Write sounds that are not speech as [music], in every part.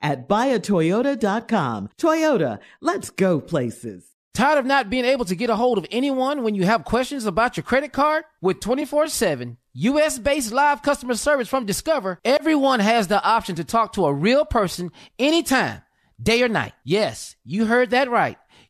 at buyatoyota.com. Toyota, let's go places. Tired of not being able to get a hold of anyone when you have questions about your credit card? With 24 7 US based live customer service from Discover, everyone has the option to talk to a real person anytime, day or night. Yes, you heard that right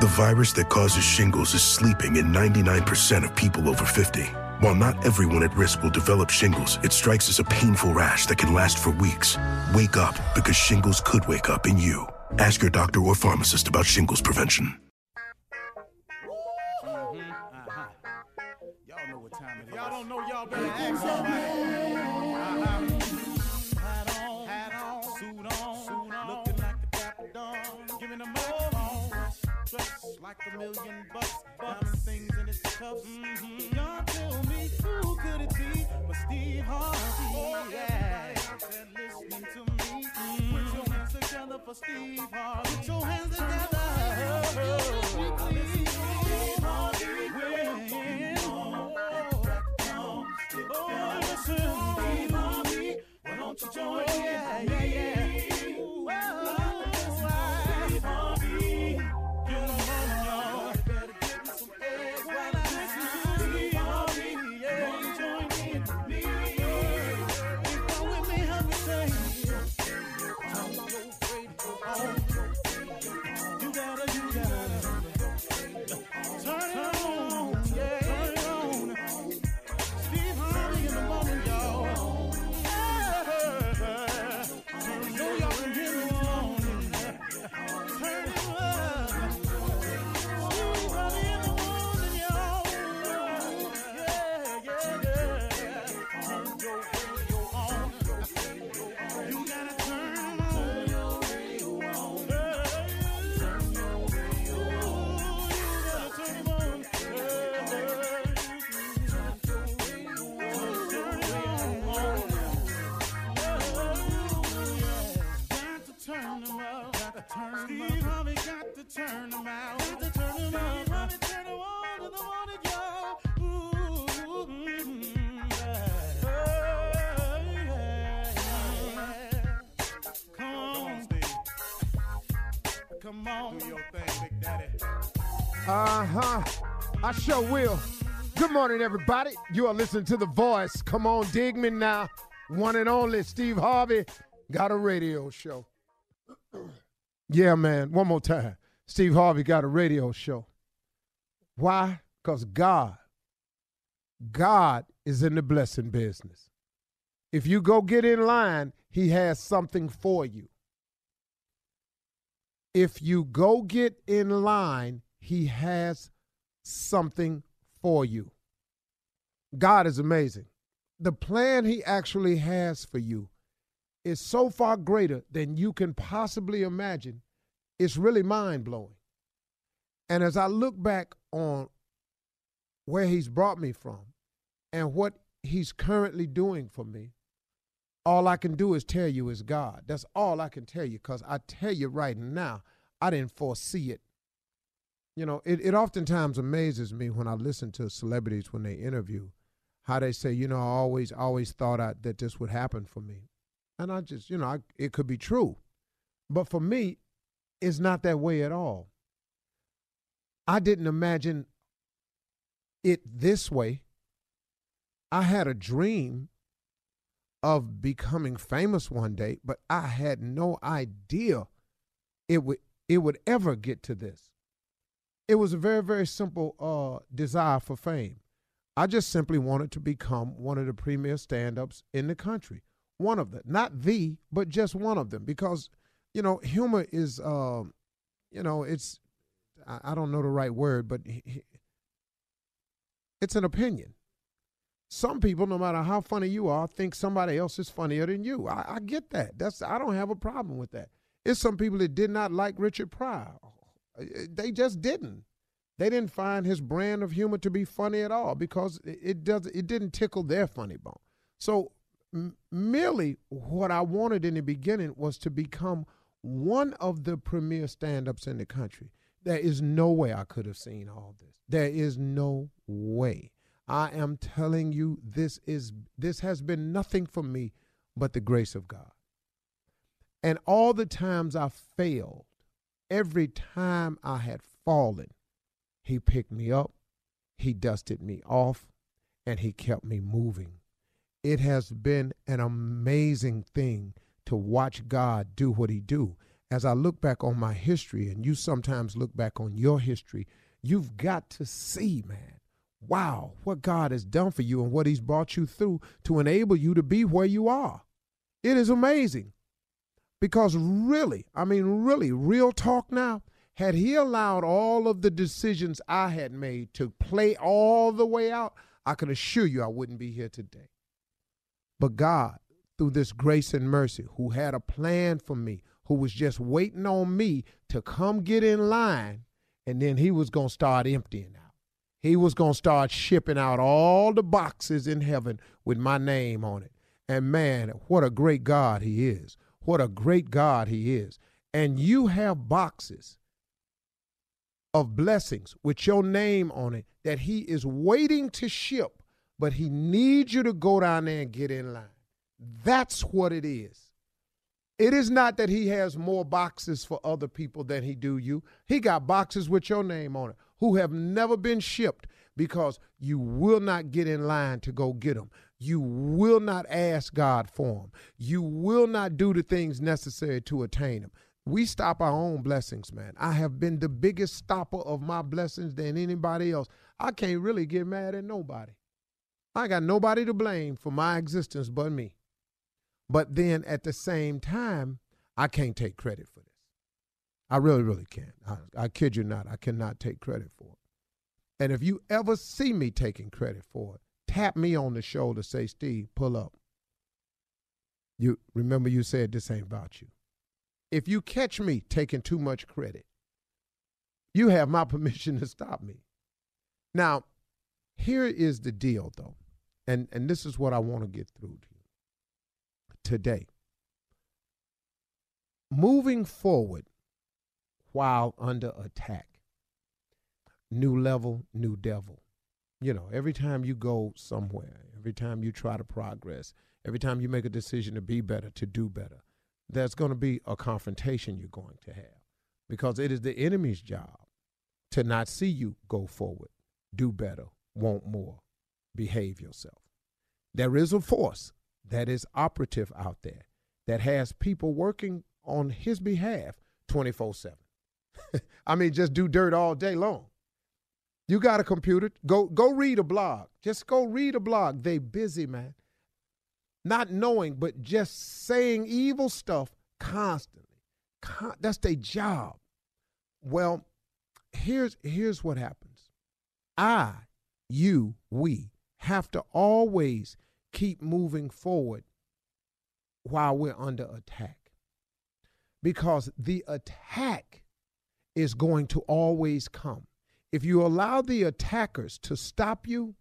The virus that causes shingles is sleeping in 99% of people over 50. While not everyone at risk will develop shingles, it strikes as a painful rash that can last for weeks. Wake up because shingles could wake up in you. Ask your doctor or pharmacist about shingles prevention. Mm-hmm. Uh-huh. Y'all know what time it is. Y'all don't know y'all better ask. Like a million bucks, diamond things in its cuffs. Mm-hmm. Y'all tell me who could it be but Steve Harvey? Oh yeah, and listening to me. Mm-hmm. Put your hands together for Steve Harvey. Put your hands together. Steve Harvey, when oh, listen, Steve Harvey, why don't you join oh, yeah, yeah, yeah. Come on. Do your thing, Big Daddy. Uh huh. I sure will. Good morning, everybody. You are listening to The Voice. Come on, dig me now. One and only Steve Harvey got a radio show. [clears throat] Yeah, man. One more time. Steve Harvey got a radio show. Why? Because God, God is in the blessing business. If you go get in line, He has something for you. If you go get in line, He has something for you. God is amazing. The plan He actually has for you is so far greater than you can possibly imagine. It's really mind blowing. And as I look back on where He's brought me from and what He's currently doing for me, all I can do is tell you is God. That's all I can tell you because I tell you right now, I didn't foresee it. You know, it, it oftentimes amazes me when I listen to celebrities when they interview how they say, you know, I always, always thought I, that this would happen for me. And I just, you know, I, it could be true. But for me, it's not that way at all. I didn't imagine it this way. I had a dream of becoming famous one day, but I had no idea it would it would ever get to this. It was a very very simple uh, desire for fame. I just simply wanted to become one of the premier stand-ups in the country. One of them, not the, but just one of them, because you know humor is, uh, you know, it's I, I, don't know the right word, but he, it's an opinion some people, no matter how funny you are, think somebody else is funnier than you. I, I, get that. That's I don't have a problem with that. It's some people that did not like Richard Pryor. Uh, uh, they just didn't. They didn't find his brand of humor to be funny at all because it, it does it didn't tickle their funny bone. So m- merely what I wanted in the beginning was to become one of the premier stand-ups in the country. There is no way I could have seen all this. There is no way. I am telling you, this is this has been nothing for me but the grace of God. And all the times I failed, every time I had fallen, he picked me up, he dusted me off, and he kept me moving. It has been an amazing thing to watch God do what he do. As I look back on my history and you sometimes look back on your history, you've got to see, man, wow, what God has done for you and what He's brought you through to enable you to be where you are. It is amazing. Because really, I mean, really, real talk now, had He allowed all of the decisions I had made to play all the way out, I can assure you I wouldn't be here today. But God, through this grace and mercy, who had a plan for me, who was just waiting on me to come get in line, and then He was going to start emptying out he was going to start shipping out all the boxes in heaven with my name on it. And man, what a great God he is. What a great God he is. And you have boxes of blessings with your name on it that he is waiting to ship, but he needs you to go down there and get in line. That's what it is. It is not that he has more boxes for other people than he do you. He got boxes with your name on it who have never been shipped because you will not get in line to go get them. You will not ask God for them. You will not do the things necessary to attain them. We stop our own blessings, man. I have been the biggest stopper of my blessings than anybody else. I can't really get mad at nobody. I got nobody to blame for my existence but me. But then at the same time, I can't take credit. I really, really can't. I, I kid you not. I cannot take credit for it. And if you ever see me taking credit for it, tap me on the shoulder, say, Steve, pull up. You remember you said this ain't about you. If you catch me taking too much credit, you have my [laughs] permission to stop me. Now, here is the deal though. And and this is what I want to get through to you today. Moving forward, while under attack. New level, new devil. You know, every time you go somewhere, every time you try to progress, every time you make a decision to be better, to do better, there's going to be a confrontation you're going to have because it is the enemy's job to not see you go forward, do better, want more, behave yourself. There is a force that is operative out there that has people working on his behalf 24 7. [laughs] I mean, just do dirt all day long. You got a computer, go go read a blog. Just go read a blog. They busy, man. Not knowing, but just saying evil stuff constantly. Con- that's their job. Well, here's here's what happens. I, you, we have to always keep moving forward while we're under attack. Because the attack is going to always come. If you allow the attackers to stop you,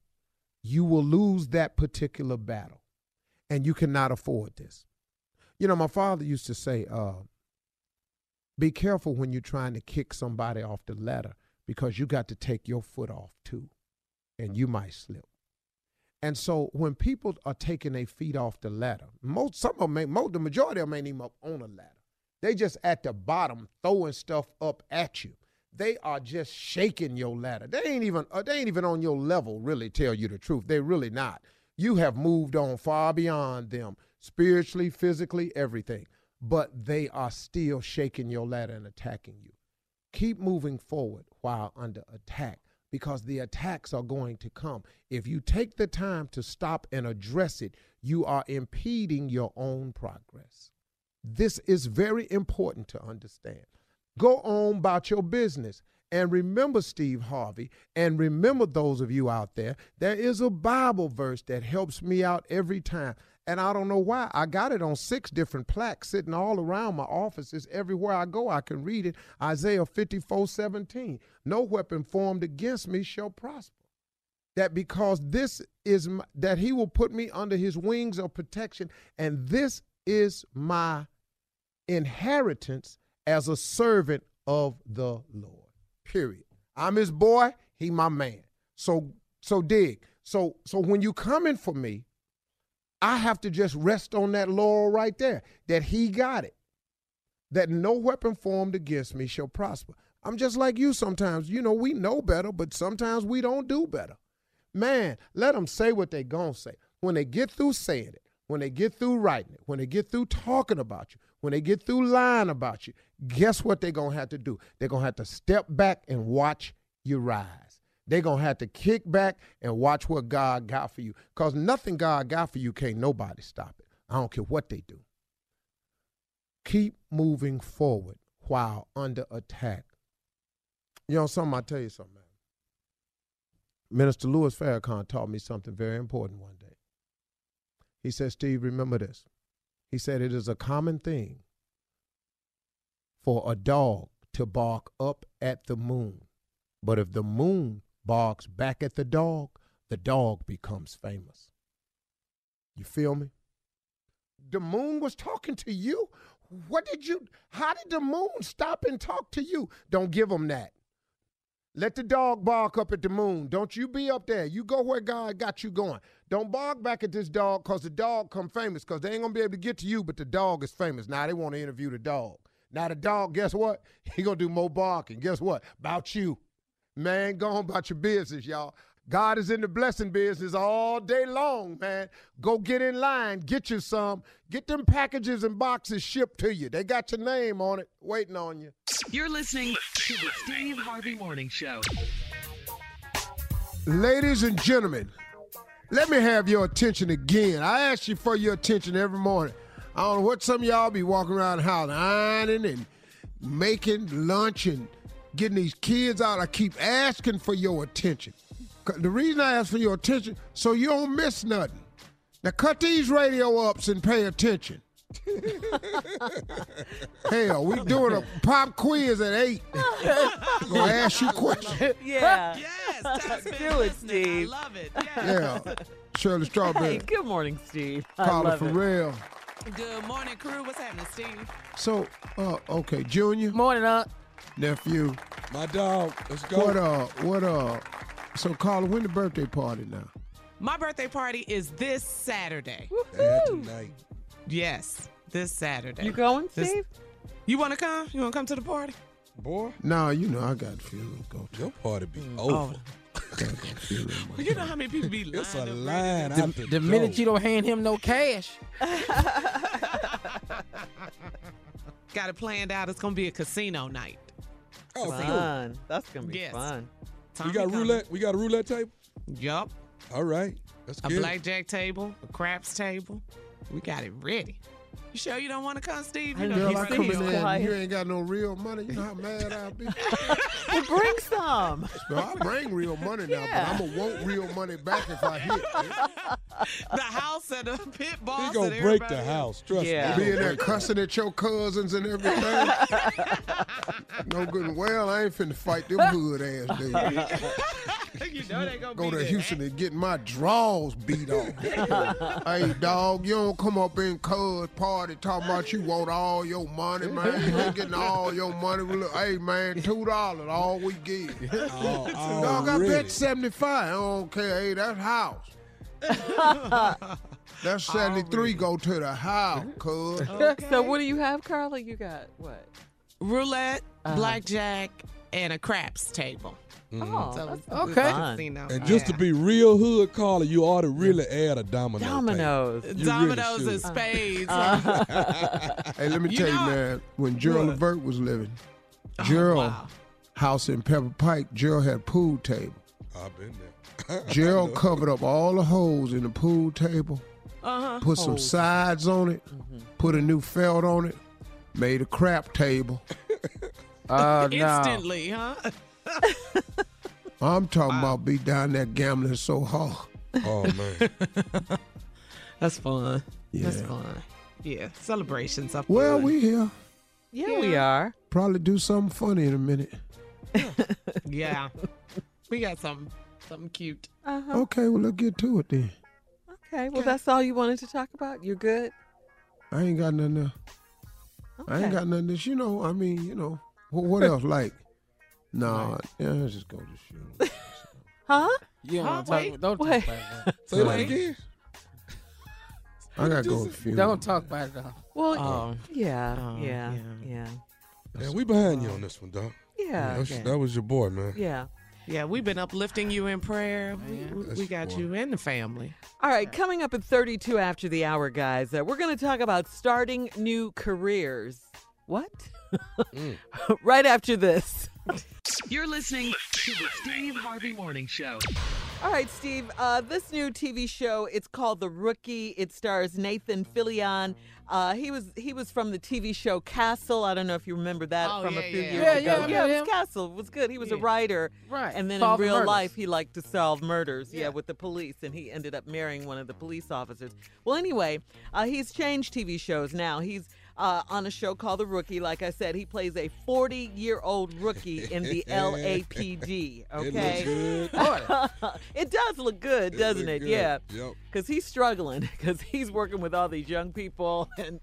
you will lose that particular battle. And you cannot afford this. You know, my father used to say, uh, be careful when you're trying to kick somebody off the ladder because you got to take your foot off too, and you might slip. And so when people are taking their feet off the ladder, most some of them, may, most the majority of them ain't even up on a ladder. They just at the bottom throwing stuff up at you. They are just shaking your ladder. They ain't even uh, they ain't even on your level. Really, tell you the truth, they really not. You have moved on far beyond them spiritually, physically, everything. But they are still shaking your ladder and attacking you. Keep moving forward while under attack because the attacks are going to come. If you take the time to stop and address it, you are impeding your own progress. This is very important to understand. Go on about your business. And remember, Steve Harvey, and remember those of you out there, there is a Bible verse that helps me out every time. And I don't know why. I got it on six different plaques sitting all around my offices. Everywhere I go, I can read it. Isaiah 54 17. No weapon formed against me shall prosper. That because this is, my, that he will put me under his wings of protection, and this is my inheritance as a servant of the Lord. Period. I'm his boy, he my man. So so dig. So so when you coming for me, I have to just rest on that laurel right there that he got it. That no weapon formed against me shall prosper. I'm just like you sometimes. You know, we know better, but sometimes we don't do better. Man, let them say what they going to say. When they get through saying it, when they get through writing it, when they get through talking about you, when they get through lying about you, guess what they're going to have to do? They're going to have to step back and watch you rise. They're going to have to kick back and watch what God got for you. Because nothing God got for you can't nobody stop it. I don't care what they do. Keep moving forward while under attack. You know something, I'll tell you something, man. Minister Louis Farrakhan taught me something very important one day. He said, Steve, remember this. He said, it is a common thing for a dog to bark up at the moon. But if the moon barks back at the dog, the dog becomes famous. You feel me? The moon was talking to you. What did you, how did the moon stop and talk to you? Don't give them that. Let the dog bark up at the moon. Don't you be up there. You go where God got you going. Don't bark back at this dog because the dog come famous because they ain't going to be able to get to you, but the dog is famous. Now they want to interview the dog. Now the dog, guess what? [laughs] He going to do more barking. Guess what? About you. Man, go on about your business, y'all. God is in the blessing business all day long, man. Go get in line, get you some. Get them packages and boxes shipped to you. They got your name on it, waiting on you. You're listening to the Steve Harvey Morning Show. Ladies and gentlemen, let me have your attention again. I ask you for your attention every morning. I don't know what some of y'all be walking around the house ironing and making lunch and getting these kids out. I keep asking for your attention. The reason I ask for your attention, so you don't miss nothing. Now cut these radio ups and pay attention. [laughs] Hell, we doing a pop quiz at eight. Gonna ask you questions. [laughs] Yeah. Yes, [laughs] Do it, Steve. I love it. Yeah. Shirley Strawberry. Hey, good morning, Steve. I Carla love it. Farrell. Good morning, crew. What's happening, Steve? So, uh, okay, Junior, Morning, up. nephew. My dog. Let's go. What uh, what uh? So, Carla, when the birthday party now? My birthday party is this Saturday. Tonight. Yes, this Saturday. You going, This- Steve? You want to come? You want to come to the party? Boy, No, you know I got funeral to go to. your party be mm. Oh, over. Gotta go to funeral, man. you know how many people be lined It's a up ready to line go? out the, The minute door. you don't hand him no cash, [laughs] got it planned out. It's gonna be a casino night. Oh, cool. Fun. That's gonna be Yes. fun. We Tommy got coming. roulette. We got a roulette table. Yup. All right. That's good. A good. blackjack table, a craps table. We got it ready. You sure you don't want to come, Steve? You know know Girl, you I he's ready come in there and you ain't got no real money. You know how mad I'll be? [laughs] Well, bring some. So I bring real money now, Yeah. but I'm going to want real money back if I hit. the house and the pit boss. He gonna and break the house. Trust Yeah. me. Be He in gonna there cussing at your cousins and everything. [laughs] no good and well, I ain't finna fight them hood ass [laughs] dudes. you know they gonna Go be to there. Houston and get my draws beat off. hey, dog, you don't come up in cuz party talking about you want all your money, man. You ain't getting [laughs] all your money. Well, look, hey, man, $2, all we get. All- [laughs] Dog, I already. bet 75. I don't care. Hey, that's house. [laughs] That's 73 go to the house, cuz. So what do you have, Carla? You got what? roulette, Uh-huh. blackjack, and a craps table. Oh, So that's it's- gonna be it's a fun. casino. And just to be real hood, Carla, you ought to really add a domino. table. Dominoes. You really dominoes and should. spades. [laughs] Hey, let me You tell you, know- man, when Gerald What? Levert was living, Oh, Gerald wow. house in Pepper Pike, Gerald had a pool table. I've been there. [laughs] Gerald covered up all the holes in the pool table, Uh-huh. put some sides on it, Mm-hmm. put a new felt on it, made a crap table. [laughs] Oh, no. Instantly, huh? I'm talking about be down there gambling so hard. Oh man. [laughs] That's fun. That's Yeah. fun. Yeah, celebrations up Well, we here. Yeah, we are. Probably do something funny in a minute. [laughs] Yeah. we got something something cute. Uh-huh. Okay, well, let's get to it then. Okay. Well, that's all you wanted to talk about. You're good. I ain't got nothing else. I ain't got nothing else. You know, I mean, you know, what, what else? Like, nah, yeah, let's just go to shoot. [laughs] Huh? You don't Huh, talk, wait. don't talk Wait. about it. Say that again. [laughs] I gotta go to though. funeral. Don't talk about it. Though. Well, Oh. yeah, Oh, yeah, yeah. yeah, Yeah, we behind you on this one, dog. yeah, That was, yeah. that was your boy, man. yeah. Yeah, we've been uplifting you in prayer. We, we- got you and the family. All right, coming up at 32 after the hour, guys, uh, we're going to talk about starting new careers. What? Mm. [laughs] right after this. You're listening to the Steve Harvey Morning Show. All right, Steve. Uh, this new TV show, it's called The Rookie. It stars Nathan Fillion. Uh, he was he was from the TV show Castle. I don't know if you remember that Oh, from yeah, a few yeah. years Yeah, ago. yeah, I it was. Castle. It was good. He was a writer. Right. And then Solve in real murders. life, he liked to solve murders. Yeah. Yeah. with the police, and he ended up marrying one of the police officers. Well, anyway, uh, he's changed TV shows now. He's uh, on a show called The Rookie. Like I said, he plays a 40 year old rookie in the [laughs] LAPD. Okay. It looks good. [laughs] it does look good, It doesn't look it? good. Yeah. Yep. Because he's struggling [laughs] because he's working with all these young people. And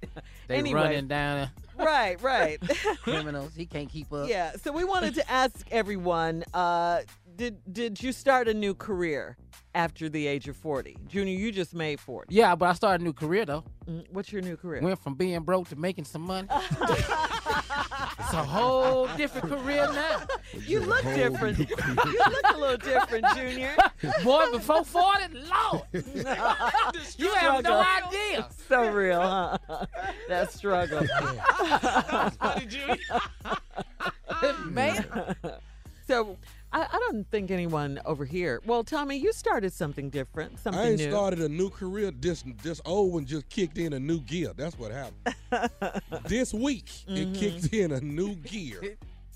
They anyway, running down right, right. criminals. He can't keep up. yeah. So we wanted to ask everyone: uh, Did did you start a new career after the age of forty? Junior, you just made forty. Yeah, but I started a new career though. Mm, What's your new career? Went from being broke to making some money. [laughs] it's a whole different career now. [laughs] you look different. [laughs] you look a little different, Junior. Boy, before 40, Lord. you have no idea. So real, huh? that struggle. Funny, Judy. Man. So I, I don't think anyone over here. Well, Tommy, you started something different, something I ain't new. started a new career. This this old one just kicked in a new gear. That's what happened. [laughs] this week Mm-hmm. it kicked in a new gear.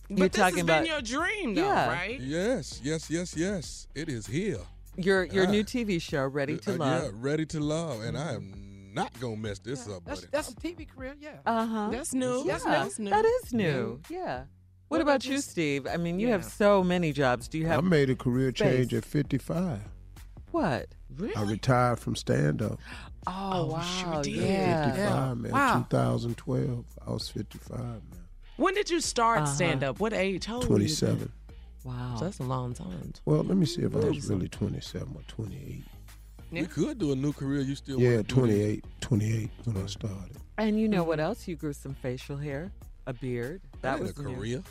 But You're this talking has about been your dream, though, Yeah. right? Yes, yes, yes, yes. It is here. your your Ah. new TV show, Ready to Uh, Love. Yeah, ready to love, and I am not gonna mess this up, That's, buddy. that's a TV career, yeah. Uh huh. That's new. Yeah, That's new. that is new. Yeah. What, What about about you, you, Steve? I mean, you have so many jobs. Do you have? I made a career change at 55. what? Really? I retired from stand up. Oh, Oh, wow. sure did. Yeah. 55, man. Wow. 2012. I was 55, man. When did you start Uh-huh. stand up? What age? How old were you 27. Wow. So that's a long time. Well, let me see if I was really 27 or 28. You could do a new career. You still Yeah, wanna do 28. 28 when I started. and you know what else? You grew some facial hair, a beard. That That was ain't a new. career.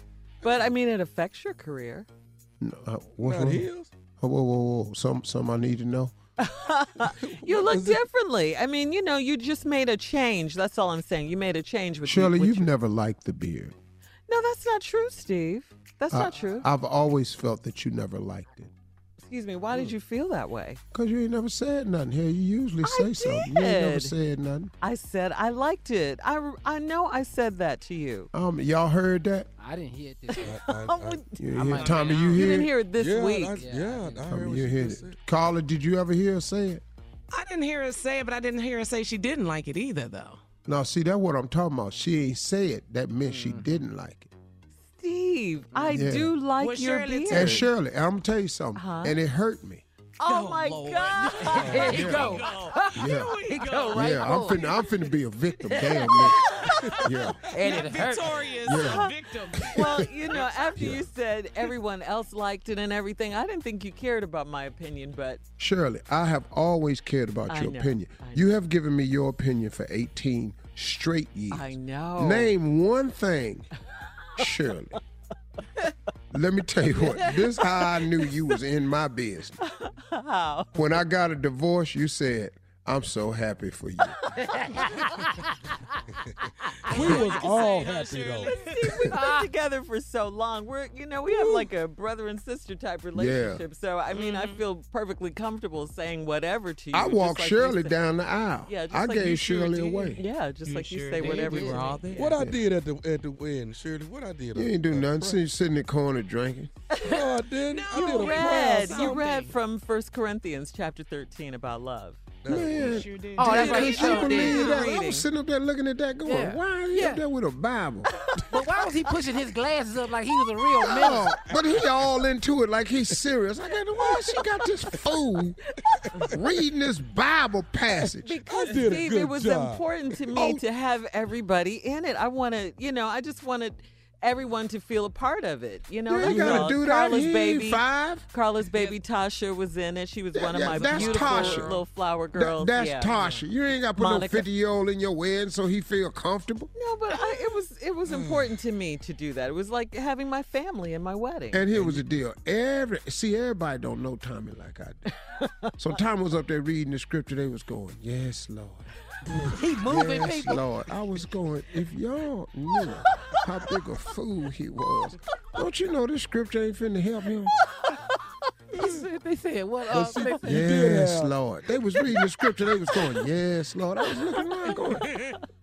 But I mean, it affects your career. No, uh, what, Not what- his. Oh, whoa, whoa, whoa. Some, some I need to know. [laughs] you look differently. I mean, you know, you just made a change. That's all I'm saying. You made a change with Shirley, with you've never liked the beard. No, that's not true, Steve. That's I- not true. I've always felt that you never liked it. Excuse me. Why did you feel that way? Because you ain't never said nothing here. You usually say something. You ain't never did. said nothing. I said I liked it. I, I know I said that to you. Um, y'all heard that? I didn't hear it this [laughs] week. You I hear, might- Tommy, you You hear didn't it? hear it this yeah, week. I, yeah, I heard Tommy, what you she hear just it. said. Carla, did you ever hear her say it? I didn't hear her say it, but I didn't hear her say she didn't like it either, though. Now, see, that's what I'm talking about. She ain't say it. That meant she didn't like it. Steve, I Yeah. do like Well, your Shirley, beard. And Shirley, I'm gonna tell you something. Uh-huh. And it hurt me. oh my God. Here you go. Yeah. He go right yeah, I'm for finna, I'm finna be a victim. [laughs] Damn, man. Yeah. And it hurt. Victorious Yeah. victim. [laughs] well, you know, [laughs] after you said everyone else liked it and everything, I didn't think you cared about my opinion, but Shirley, I have always cared about I your know, opinion. I know. You have given me your opinion for 18 straight years. I know. Name one thing, Shirley. Let me tell you what. This how I knew you was in my business. [laughs] How? When I got a divorce, you said, "I'm so happy for you." [laughs] We was all happy though. See, we've been ah. together for so long. We're, you know, we have like a brother and sister type relationship. So, I mean, I mm-hmm. feel perfectly comfortable saying whatever to you. I walked like Shirley said. down the aisle. Yeah, just I like gave sure Shirley did. away. Yeah, just You like you say did. whatever. We were all there. What I did at the at the wedding, Shirley? What I did? You ain't do nothing. See you sitting in the corner drinking. [laughs] No, I didn't. I did You read, you read from First Corinthians chapter 13 about love. Man, Sure did. Oh, that's I right. He couldn't sure believe did. that. I Reading. was sitting up there looking at that, going, Yeah. "Why are you Yeah. up there with a Bible?" [laughs] But why was he pushing his glasses up like he was a real Oh, minister? but he all into it like he's serious. I got why she got this fool reading this Bible passage. Because Steve, it was job. important to me Oh. to have everybody in it. I want to, you know, I just wanted everyone to feel a part of it. You know, You ain't that's gotta all. do that. Carla's He baby, five. Carla's baby Tasha was in it. She was Yeah, one of yeah, my that's beautiful Tasha. little flower That- girls. that's yeah. Tasha. You ain't got to put no fifty year old in your wedding so he feel comfortable. No, but I, it was it was mm. important to me to do that. It was like having my family in my wedding. And here was the deal. Every see, everybody don't know Tommy like I do. so Tommy was up there reading the scripture. They was going, "Yes, Lord." He moving Yes, people. Lord. I was going, if y'all knew how big a fool he was, don't you know this scripture ain't finna help him? [laughs] They said- They said, what? Uh, they said, Yes, Lord. They was reading the scripture. They was going, yes, Lord. I was looking around [laughs] going,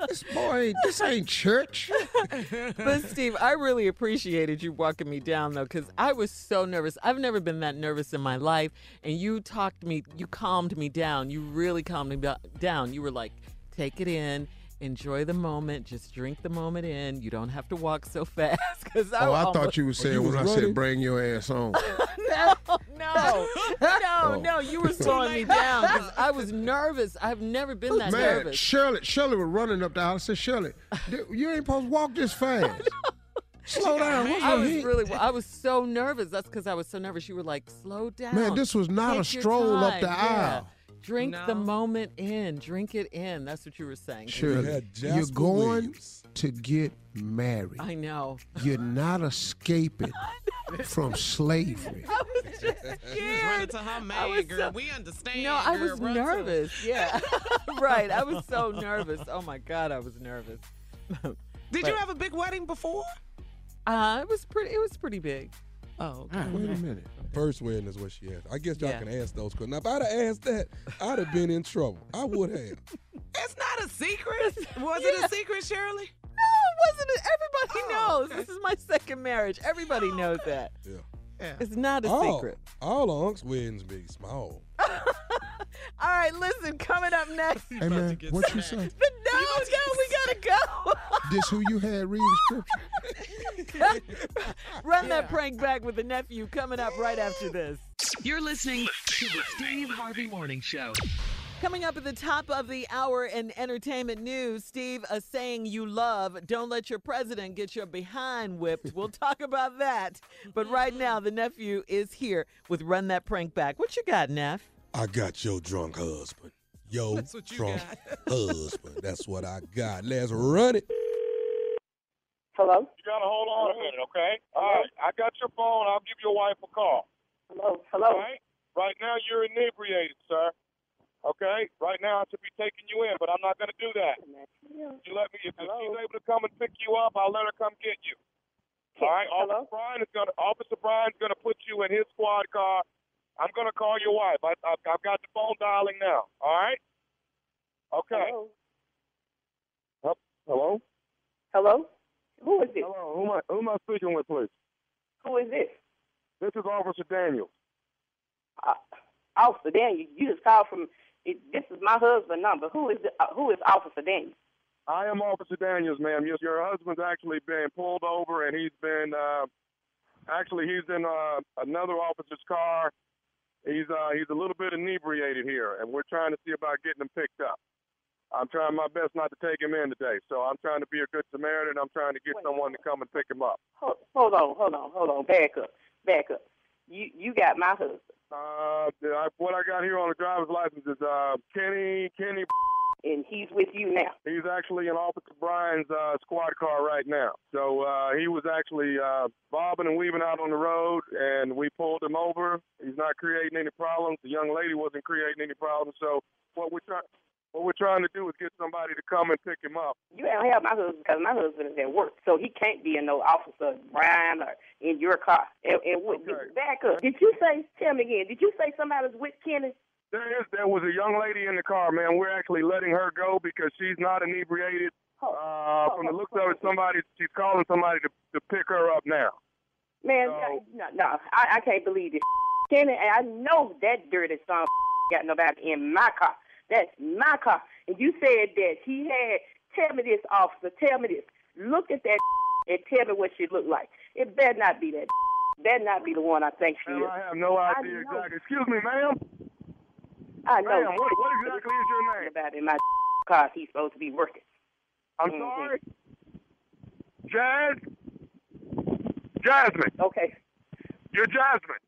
this boy, ain't, this ain't church. [laughs] but Steve, I really appreciated you walking me down though, because I was so nervous. I've never been that nervous in my life, and you talked me, you calmed me down. You really calmed me down. You were like, take it in. Enjoy the moment. Just drink the moment in. You don't have to walk so [laughs] fast. Cause I Oh, I almost- thought you were saying you when I running? said, bring your ass on. [laughs] no, no, [laughs] no, Oh. no. You were slowing me down because I was nervous. I've never been that Man, nervous. Shirley, Shirley was running up the aisle. I said, Shirley, you ain't supposed to walk this fast. Slow down. What's I was hit? really, I was so nervous. That's because I was so nervous. You were like, slow down. Man, this was not a Take your stroll up time. the Yeah. aisle. Drink the moment in. Drink it in. That's what you were saying. Shirley, had you're going Williams. to get married. I know. You're not escaping [laughs] from slavery. I was just She was [laughs] scared. to her I was girl. so- we understand. No, I was Run to 'em. nervous. Yeah, [laughs] right. I was so nervous. Oh my god, I was nervous. Did But- you have a big wedding before? Uh, it was pretty. It was pretty big. Oh, okay. Wait a minute. First wedding is what she asked. I guess y'all Yeah. can ask those questions. Now, if I'd have asked that, I'd have been in trouble. I would have. [laughs] It's not a secret. Was it a secret, Shirley? No, it wasn't. Everybody Oh, knows. This is my second marriage. Everybody oh, knows that. Yeah. Yeah. It's not a all, secret. All the unks weddings be small. [laughs] All right, listen. Coming up next. Hey man, what you say? No, no, we gotta go. [laughs] This who you had reading scripture? Run that prank back with the nephew. Coming up right after this. You're listening to the Steve Harvey Morning Show. Coming up at the top of the hour in entertainment news, Steve, a saying you love, don't let your president get your behind whipped. We'll [laughs] talk about that. But right mm-hmm. now, the nephew is here with Run That Prank Back. What you got, Neff? I got your drunk husband. Yo, That's what you drunk got. [laughs] husband. That's what I got. Let's run it. Hello? You gotta hold on a minute, okay? All right, I got your phone. I'll give your wife a call. Hello? Hello? All right? right now you're inebriated, sir. Okay? Right now I should be taking you in, but I'm not going to do that. You let me. If she's able to come and pick you up, I'll let her come get you. All right, Officer Brian is gonna Officer Brian's gonna put you in his squad car. I'm gonna call your wife. I, I, I've got the phone dialing now. All right. Okay. Hello. Hello. Hello? Who is this? Hello. Who am I? Who am I speaking with, please? Who is this? This is Officer Daniels. Uh, Officer Daniels, You just called from. It, this is my husband's number. Who is the, uh, who is Officer Daniels? I am Officer Daniels, ma'am. Your, your husband's actually been pulled over, and he's been uh, actually he's in uh, another officer's car. He's uh, he's a little bit inebriated here, and we're trying to see about getting him picked up. I'm trying my best not to take him in today, so I'm trying to be a good Samaritan. I'm trying to get someone to come and pick him up. Hold, hold on, hold on, hold on. Back up, back up. You you got my husband. Uh, I, what I got here on the driver's license is uh, Kenny Kenny. And he's with you now. He's actually in Officer Brian's uh, squad car right now. So uh, he was actually uh, bobbing and weaving out on the road, and we pulled him over. He's not creating any problems. The young lady wasn't creating any problems. So what we're trying what we're trying to do is get somebody to come and pick him up. You don't have my husband because my husband is at work, so he can't be in no officer Brian or in your car. And, and what, back up. Did you say? Tell me again. Did you say somebody was with Kenny? There is there was a young lady in the car, man. We're actually letting her go because she's not inebriated. Uh, from the looks of it, somebody she's calling somebody to to pick her up now. Man, no, no, I, I can't believe this. Kenny, I know that dirty son [laughs] got nobody in my car. That's my car. And you said that he had. Tell me this, officer. Tell me this. Look at that [laughs] and tell me what she looked like. It better not be that. [laughs] Better not be the one I think she is. I have no idea exactly. Excuse me, ma'am. I know. Ma'am, what, what exactly is your name? About in my [laughs] car, he's supposed to be working. I'm Mhm. sorry. Jazz. Jasmine. Okay. You're Jasmine.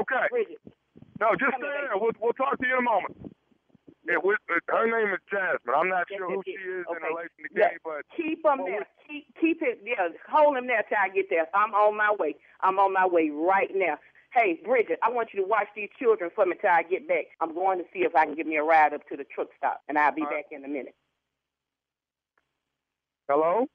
Okay. Bridget. No, just stay there. We'll we'll talk to you in a moment. Uh, her name is Jasmine. I'm not sure who she is in relation to Yeah. Kenny, but Keep him there. Keep keep it. Yeah, hold him there till I get there. I'm on my way. I'm on my way right now. Hey, Bridget, I want you to watch these children for me till I get back. I'm going to see if I can give me a ride up to the truck stop, and I'll be back in a minute. hello.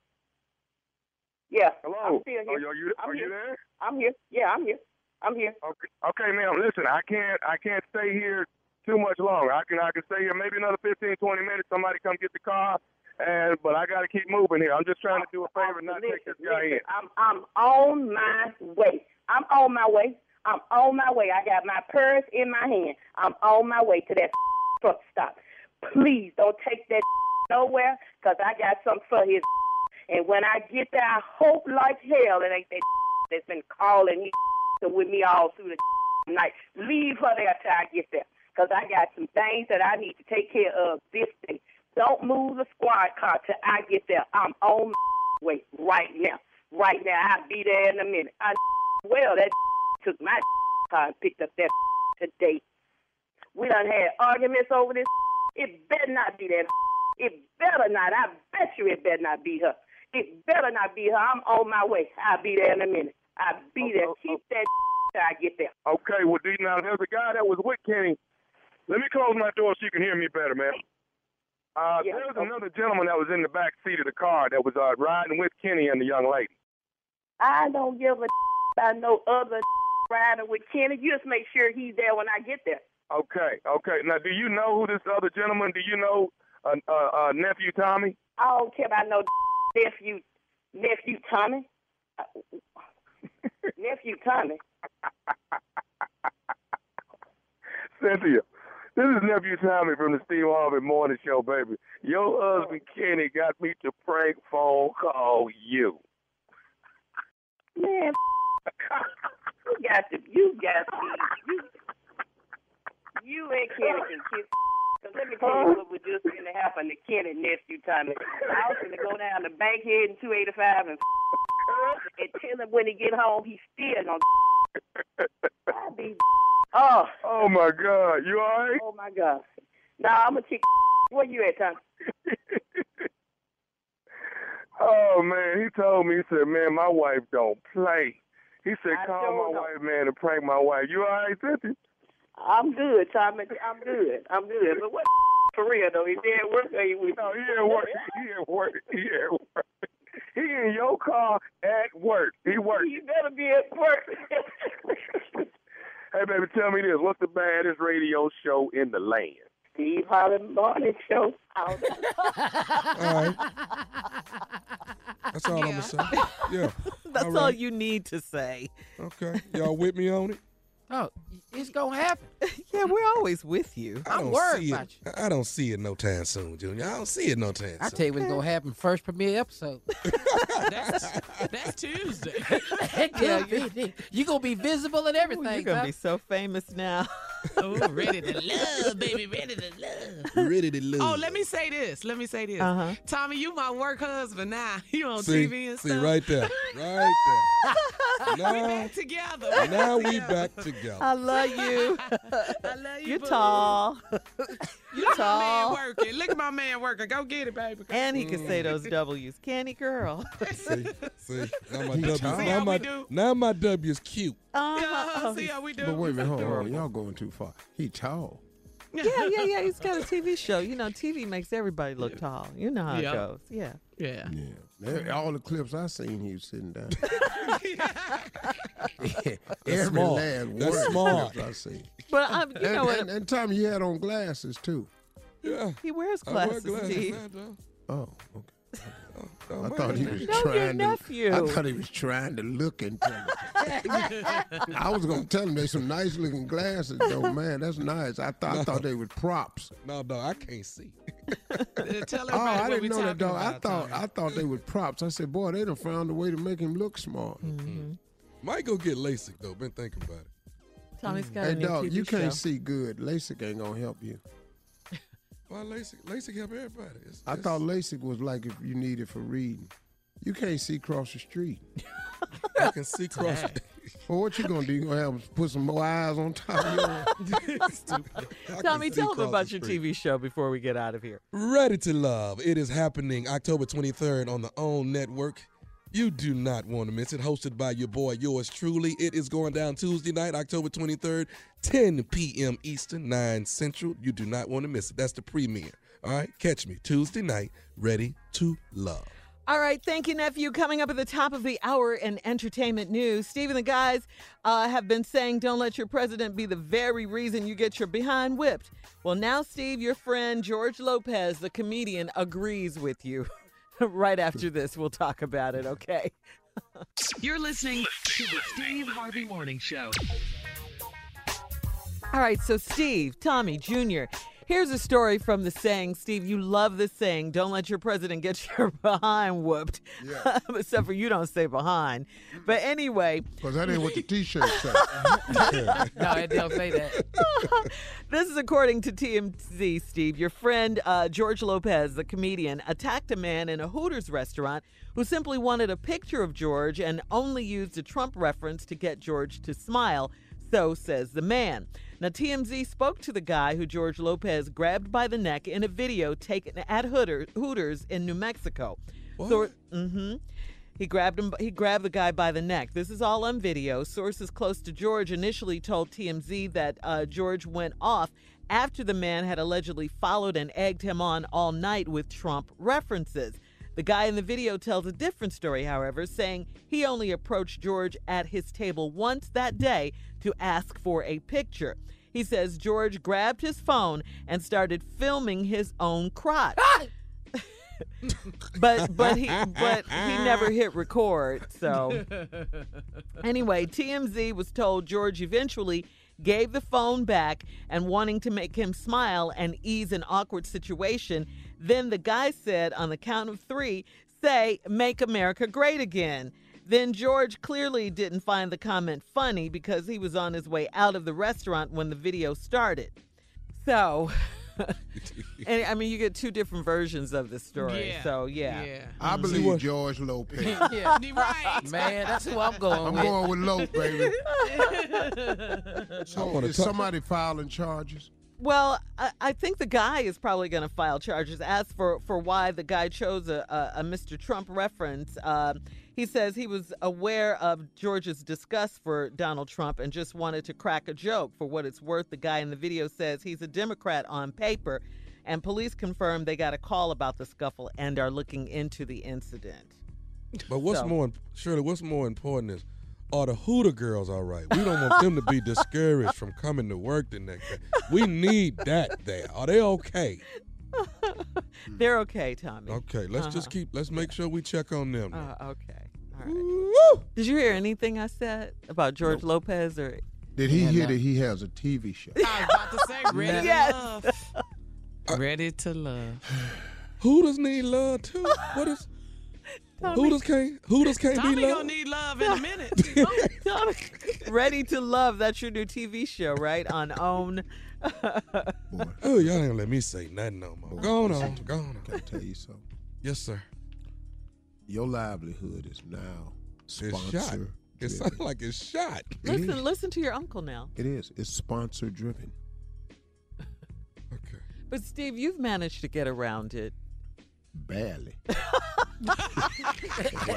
Yeah. Hello. I'm still here. Are you are you, I'm are you here. there? I'm here. Yeah, I'm here. I'm here. Okay, okay, ma'am. Listen, I can't I can't stay here too much longer. I can I can stay here maybe another 15, 20 minutes. Somebody come get the car, and but I got to keep moving here. I'm just trying to do a favor, and not take this guy in. I'm I'm on my way. I'm on my way. I'm on my way. I got my purse in my hand. I'm on my way to that [laughs] truck stop. Please don't take that [laughs] nowhere, cause I got something for his. [laughs] And when I get there, I hope like hell it ain't that that's been calling me with me all through the night. Leave her there till I get there, cause I got some things that I need to take care of this day. Don't move the squad car till I get there. I'm on my [laughs] way right now. Right now, I'll be there in a minute. I [laughs] well that [laughs] took my car and picked up that today. We done had arguments over this. It better not be that. It better not. I bet you it better not be her. It better not be her. I'm on my way. I'll be there in a minute. I'll be oh, there. Oh, Keep oh. that till I get there. Okay, well, D, now there's a guy that was with Kenny. Let me close my door so you can hear me better, man. Uh, Yeah, there was another gentleman that was in the back seat of the car that was uh, riding with Kenny and the young lady. I don't give a [laughs] about no other [laughs] rider with Kenny. You just make sure he's there when I get there. Okay, okay. Now, do you know who this other gentleman? Do you know uh, uh, uh, nephew Tommy? I don't care about no [laughs] nephew, nephew Tommy. Uh, nephew Tommy. Cynthia, this is nephew Tommy from the Steve Harvey Morning Show, baby. Your husband Kenny got me to prank phone call you. Man, [laughs] you got to, you got to, you, you and Kenny can kiss. [laughs] So let me tell you what was just going to happen to Kenny nephew Tommy. I was going to go down to Bankhead in 285 and and [laughs] tell him when he get home he's still gonna I'll be Oh. Oh my God, you all right? Oh my God. Nah, I'm gonna kick. [laughs] Where you at, Tommy? [laughs] Oh man, he told me, he said, man, my wife don't play. He said, I call my wife, man, to prank my wife. You all right, Cynthia? I'm good, Tommy. I'm good. I'm good. But what [laughs] for real though? Is he at work? Or he with No, he at work. He at work. He at work. He in your car at work. He works. You better be at work. Hey, baby, tell me this. What's the baddest radio show in the land? Steve Harvey Morning Show. All right. That's all I'm gonna say. Yeah. [laughs] That's all, right. you need to say. Okay. Y'all with me on it? Oh, it's gonna happen. [laughs] Yeah, we're always with you. I I'm don't worried about it. I don't see it no time soon, Junior. I don't see it no time I soon. tell you what's gonna happen first premiere episode. [laughs] That's, that's Tuesday. [laughs] yeah, you, you gonna be visible and everything. You're gonna huh? be so famous now. oh, ready to love, baby, ready to love. Ready to lose. Oh, let me say this. Let me say this. Uh-huh. Tommy, you my work husband now. You on see, TV and see stuff. right there, right there. now, we Now, back together. now we back together. I love you. [laughs] I love you. You're boo. tall. [laughs] You're Look at my man working. Look at my man working. Go get it, baby. And he can say those W's. Can he, girl? [laughs] See, see. Now my He W. See Now how my, we do? now my W's cute. Uh-huh. Yeah, see how we do. But wait a minute, hold on, hold on. Y'all going too far. He tall. Yeah, yeah, yeah. He's got a TV show. You know, TV makes everybody look tall. You know how Yeah. it goes. Yeah. Yeah. Yeah. There- All the clips I seen, he was sitting down. [laughs] Every smart. last That's word smart. Uh, clips I seen. But um, you and, know what? and, and Tommy, you had on glasses too. Yeah. he wears I wear glasses, glasses Steve. now, though. Oh, okay. Oh, I thought he was No, trying to. nephew. I thought he was trying to look into. I was gonna tell him there's some nice looking glasses though, [laughs] man. That's nice. I thought I thought they were props. No, no, I can't see. [laughs] Tell Oh, I didn't know that talking dog. I thought Tommy. I thought they were props. I said, boy, they done found a way to make him look smart. Mm-hmm. Mm-hmm. Might go get LASIK though. Been thinking about it. Tommy's mm. got Hey a new dog, TV you show. can't see good. LASIK ain't gonna help you. Well, LASIK, LASIK help everybody. It's, I it's- thought LASIK was like if you need it for reading. You can't see across the street. [laughs] I can see cross. [laughs] Well, what you gonna do? You gonna have to put some more eyes on top of your [laughs] I Tommy, see tell them across about the your street. TV show before we get out of here. Ready to Love. It is happening October 23rd on the OWN network. You do not want to miss it. Hosted by your boy, yours truly. It is going down Tuesday night, October 23rd, 10 p.m. Eastern, 9 Central. You do not want to miss it. That's the premiere. All right, catch me Tuesday night, Ready to Love. All right, thank you, nephew. Coming up at the top of the hour in entertainment news, Steve and the guys uh, have been saying, "Don't let your president be the very reason you get your behind whipped." Well, now, Steve, your friend George Lopez, the comedian, agrees with you. [laughs] right after this, we'll talk about it. Okay. You're listening to the Steve Harvey Morning Show. All right, so Steve, Tommy Jr., here's a story from the saying. Steve, you love this saying, don't let your president get [laughs] your behind whooped. [laughs] Except for you don't say behind. But anyway, because that ain't what the [laughs] T-shirt said. no, it don't say that. this is according to TMZ, Steve. Your friend uh, George Lopez, the comedian, attacked a man in a Hooters restaurant who simply wanted a picture of George and only used a Trump reference to get George to smile. So says the man. Now, TMZ spoke to the guy who George Lopez grabbed by the neck in a video taken at Hooters in New Mexico. So, mm-hmm. He grabbed him. He grabbed the guy by the neck. This is all on video. Sources close to George initially told TMZ that uh, George went off after the man had allegedly followed and egged him on all night with Trump references. The guy in the video tells a different story, however, saying he only approached George at his table once that day to ask for a picture. He says George grabbed his phone and started filming his own crotch. Ah! [laughs] but but he but he never hit record. So [laughs] anyway, TMZ was told George eventually gave the phone back and wanting to make him smile and ease an awkward situation. Then the guy said on the count of 3, say make America great again. Then George clearly didn't find the comment funny because he was on his way out of the restaurant when the video started. So [laughs] and I mean, you get two different versions of the story. Yeah. So yeah, Yeah. I mm-hmm. believe George Lopez. [laughs] Yeah. right. [laughs] Man, that's who I'm going with. I'm with. going with Lope, baby. So is talk- somebody filing charges? Well, I, I think the guy is probably going to file charges. As for, for why the guy chose a, a, a Mr. Trump reference, uh, He says he was aware of George's disgust for Donald Trump and just wanted to crack a joke. For what it's worth, the guy in the video says he's a Democrat on paper, and police confirmed they got a call about the scuffle and are looking into the incident. But what's So- more, Shirley? What's more important is, are the Hooter girls all right? We don't want them to be discouraged from coming to work the next day. We need that there. Are they okay? [laughs] They're okay, Tommy. Okay, let's just Uh-huh. keep. Let's make sure we check on them. Uh, okay. All right. Did you hear anything I said about George Lopez or? Did he hear that he has a TV show? [laughs] I was about to say, [laughs] ready Yes. to love. Ready to love. [sighs] Hooters need love too. What is? Hooters can't. Hooters can't Tommy be gonna loved. need love in a minute. [laughs] Oh, Tommy, Ready to Love. That's your new TV show, right? On OWN. Oh, y'all ain't let me say nothing no more. Go on, on. Go on. Can I tell you something? Yes, sir. Your livelihood is now It's shot. sponsor. It [laughs] sounds like it's shot. Listen, listen to your uncle now. It is. It's sponsor driven. [laughs] Okay. But Steve, you've managed to get around it. Barely. [laughs] when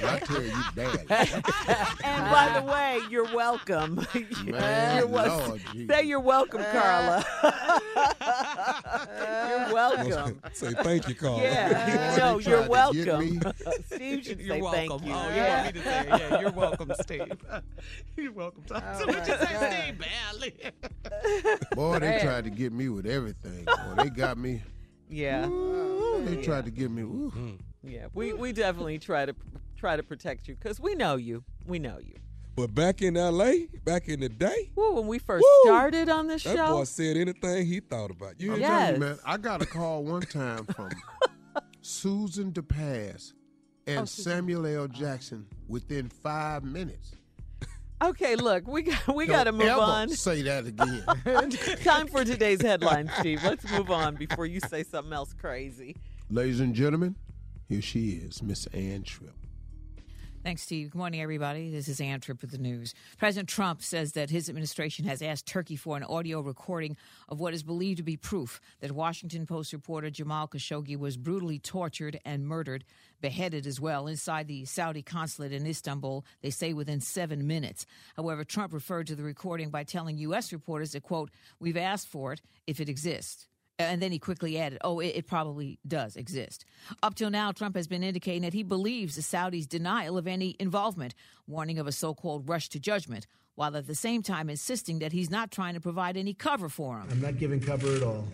I tell you barely. and by the way, you're welcome. [laughs] Man, you're wel- Lord Jesus. say you're welcome, Carla. [laughs] you're welcome. Say thank you, Carl. Yeah, Boy, no, they you're tried to get welcome. me. Steve should You're say welcome. thank you. Oh, you yeah. want me to say, yeah, you're welcome, Steve. you're welcome. Oh, so what you say, Steve? Barely. Boy, they Man. tried to get me with everything. Boy, they got me. Yeah. Ooh, they tried to get me. Ooh. Mm. Yeah, we, we definitely try to try to protect you because we know you. We know you. But back in L.A., back in the day, Woo, when we first Woo! started on this that show, boy said anything he thought about you. I'm Yes. telling you, man, I got a call one time from [laughs] Susan de Passe and Oh, Samuel L. Jackson within five minutes. Okay, look, we got we got to move ever on. Say that [laughs] again. Time for today's [laughs] headline, Steve. Let's move on before you say something else crazy. Ladies and gentlemen, here she is, Miss Ann Tripp. Thanks, Steve. Good morning, everybody. This is Ann Tripp with the news. President Trump says that his administration has asked Turkey for an audio recording of what is believed to be proof that Washington Post reporter Jamal Khashoggi was brutally tortured and murdered, beheaded as well, inside the Saudi consulate in Istanbul, they say within seven minutes. However, Trump referred to the recording by telling U.S. reporters that, quote, we've asked for it if it exists. And then he quickly added, oh, it, it probably does exist. Up till now, Trump has been indicating that he believes the Saudis' denial of any involvement, warning of a so called rush to judgment, while at the same time insisting that he's not trying to provide any cover for him. I'm not giving cover at all.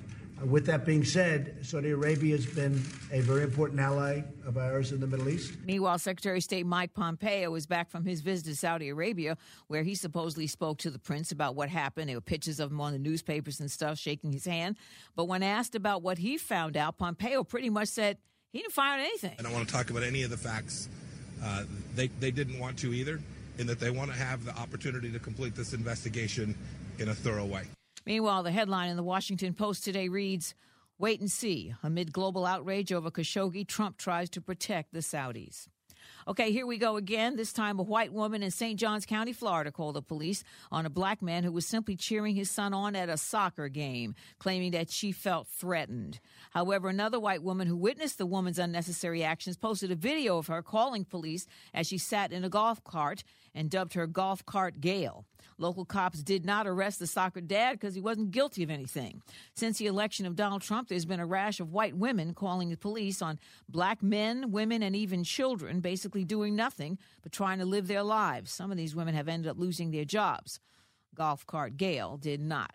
With that being said, Saudi Arabia has been a very important ally of ours in the Middle East. Meanwhile, Secretary of State Mike Pompeo is back from his visit to Saudi Arabia, where he supposedly spoke to the prince about what happened. There were pictures of him on the newspapers and stuff, shaking his hand. But when asked about what he found out, Pompeo pretty much said he didn't find out anything. I don't want to talk about any of the facts. Uh, they, they didn't want to either, in that they want to have the opportunity to complete this investigation in a thorough way. Meanwhile, the headline in the Washington Post today reads Wait and see. Amid global outrage over Khashoggi, Trump tries to protect the Saudis. Okay, here we go again. This time, a white woman in St. Johns County, Florida, called the police on a black man who was simply cheering his son on at a soccer game, claiming that she felt threatened. However, another white woman who witnessed the woman's unnecessary actions posted a video of her calling police as she sat in a golf cart and dubbed her golf cart Gail. Local cops did not arrest the soccer dad because he wasn't guilty of anything. Since the election of Donald Trump, there's been a rash of white women calling the police on black men, women, and even children, basically doing nothing but trying to live their lives. Some of these women have ended up losing their jobs. Golf cart Gail did not.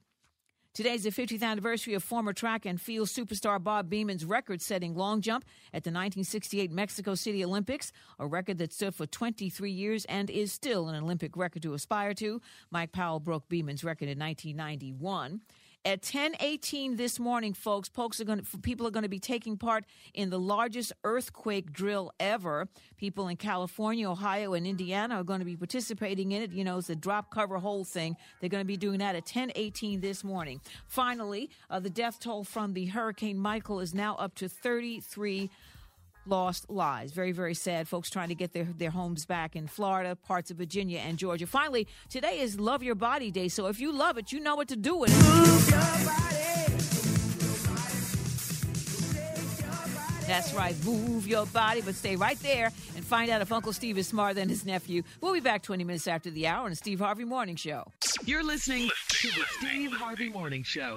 Today's the 50th anniversary of former track and field superstar Bob Beamon's record setting long jump at the 1968 Mexico City Olympics, a record that stood for 23 years and is still an Olympic record to aspire to. Mike Powell broke Beamon's record in 1991. At 10:18 this morning, folks, folks are going to, people are going to be taking part in the largest earthquake drill ever. People in California, Ohio, and Indiana are going to be participating in it. You know, it's a drop, cover, hold thing. They're going to be doing that at 10:18 this morning. Finally, uh, the death toll from the Hurricane Michael is now up to 33 lost lives. Very, very sad. Folks trying to get their, their homes back in Florida, parts of Virginia, and Georgia. Finally, today is Love Your Body Day. So if you love it, you know what to do with it. That's right, move your body, but stay right there and find out if Uncle Steve is smarter than his nephew. We'll be back 20 minutes after the hour on the Steve Harvey Morning Show. You're listening to the Steve Harvey Morning Show.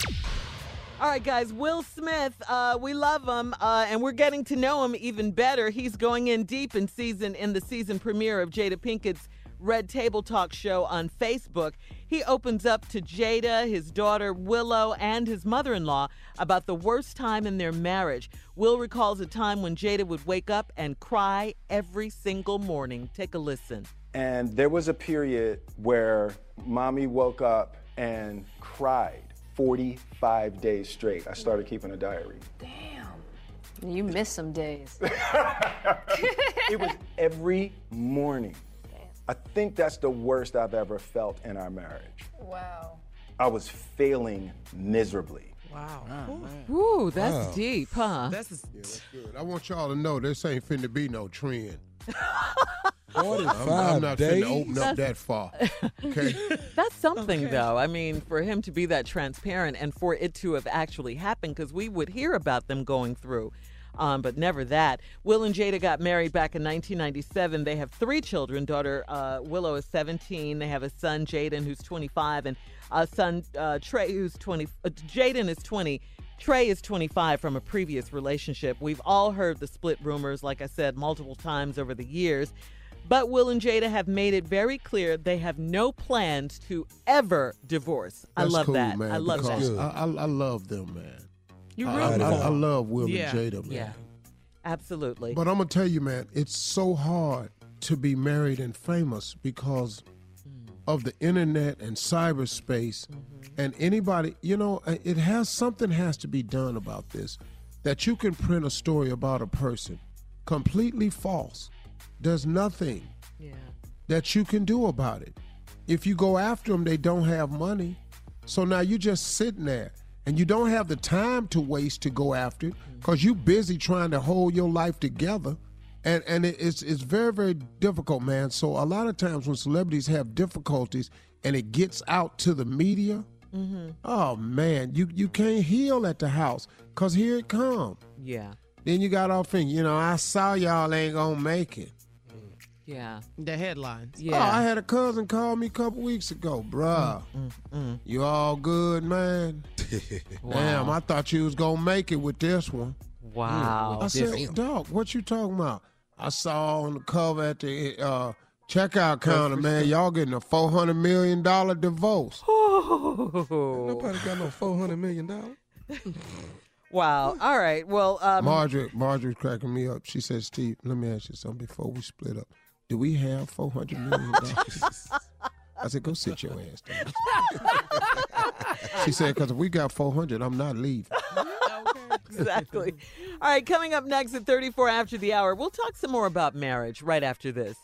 All right, guys. Will Smith, uh, we love him, uh, and we're getting to know him even better. He's going in deep in season in the season premiere of Jada Pinkett's Red Table Talk show on Facebook. He opens up to Jada, his daughter Willow, and his mother-in-law about the worst time in their marriage. Will recalls a time when Jada would wake up and cry every single morning. Take a listen. And there was a period where mommy woke up and cried 45 days straight. I started keeping a diary. Damn. You missed some days. [laughs] It was every morning. I think that's the worst I've ever felt in our marriage. Wow. I was failing miserably. Wow. Ah, Ooh, that's Wow. deep, huh? That's Yeah, that's good. I want y'all to know this ain't finna be no trend. [laughs] 45 I'm, I'm not days? finna open up that far. Okay. [laughs] That's something, though. I mean, for him to be that transparent and for it to have actually happened, because we would hear about them going through, um, but never that. Will and Jada got married back in 1997. They have three children. Daughter uh, Willow is 17. They have a son, Jaden, who's 25, and a son, uh, Trey, who's 20. Uh, Jaden is 20. Trey is 25 from a previous relationship. We've all heard the split rumors, like I said, multiple times over the years. But Will and Jada have made it very clear they have no plans to ever divorce. I love cool, that. Man, I love because that. I, I, I love them, man. You I, root I, for I. I love Will Yeah. and Jada, man. Yeah. Absolutely. But I'm gonna tell you, man, it's so hard to be married and famous because of the internet and cyberspace, and anybody, you know, uh, it has something has to be done about this. That you can print a story about a person completely false. There's nothing that you can do about it. If you go after them, they don't have money. So now you're just sitting there and you don't have the time to waste to go after it because you're busy trying to hold your life together. And and it's it's very, very difficult, man. So a lot of times when celebrities have difficulties and it gets out to the media, Mm-hmm. oh man, you, you can't heal at the house because here it come. Yeah. Then you got off thinking, you know, I saw y'all ain't gonna make it. Yeah. The headlines. Yeah. Oh, I had a cousin call me a couple weeks ago, bruh. You all good, man? [laughs] Damn, I thought you was gonna make it with this one. Wow. I said, dog, what you talking about? I saw on the cover at the uh, checkout counter, man, y'all getting a four hundred million dollar divorce. [laughs] Nobody got no four hundred million dollars. [laughs] Wow. All right. Well, um, Marjorie, Marjorie's cracking me up. She said, Steve, let me ask you something before we split up. Do we have four hundred million dollars? I said, go sit your ass down. she said, because if we got four hundred, I'm not leaving. exactly. All right. Coming up next at 34 after the hour, we'll talk some more about marriage right after this.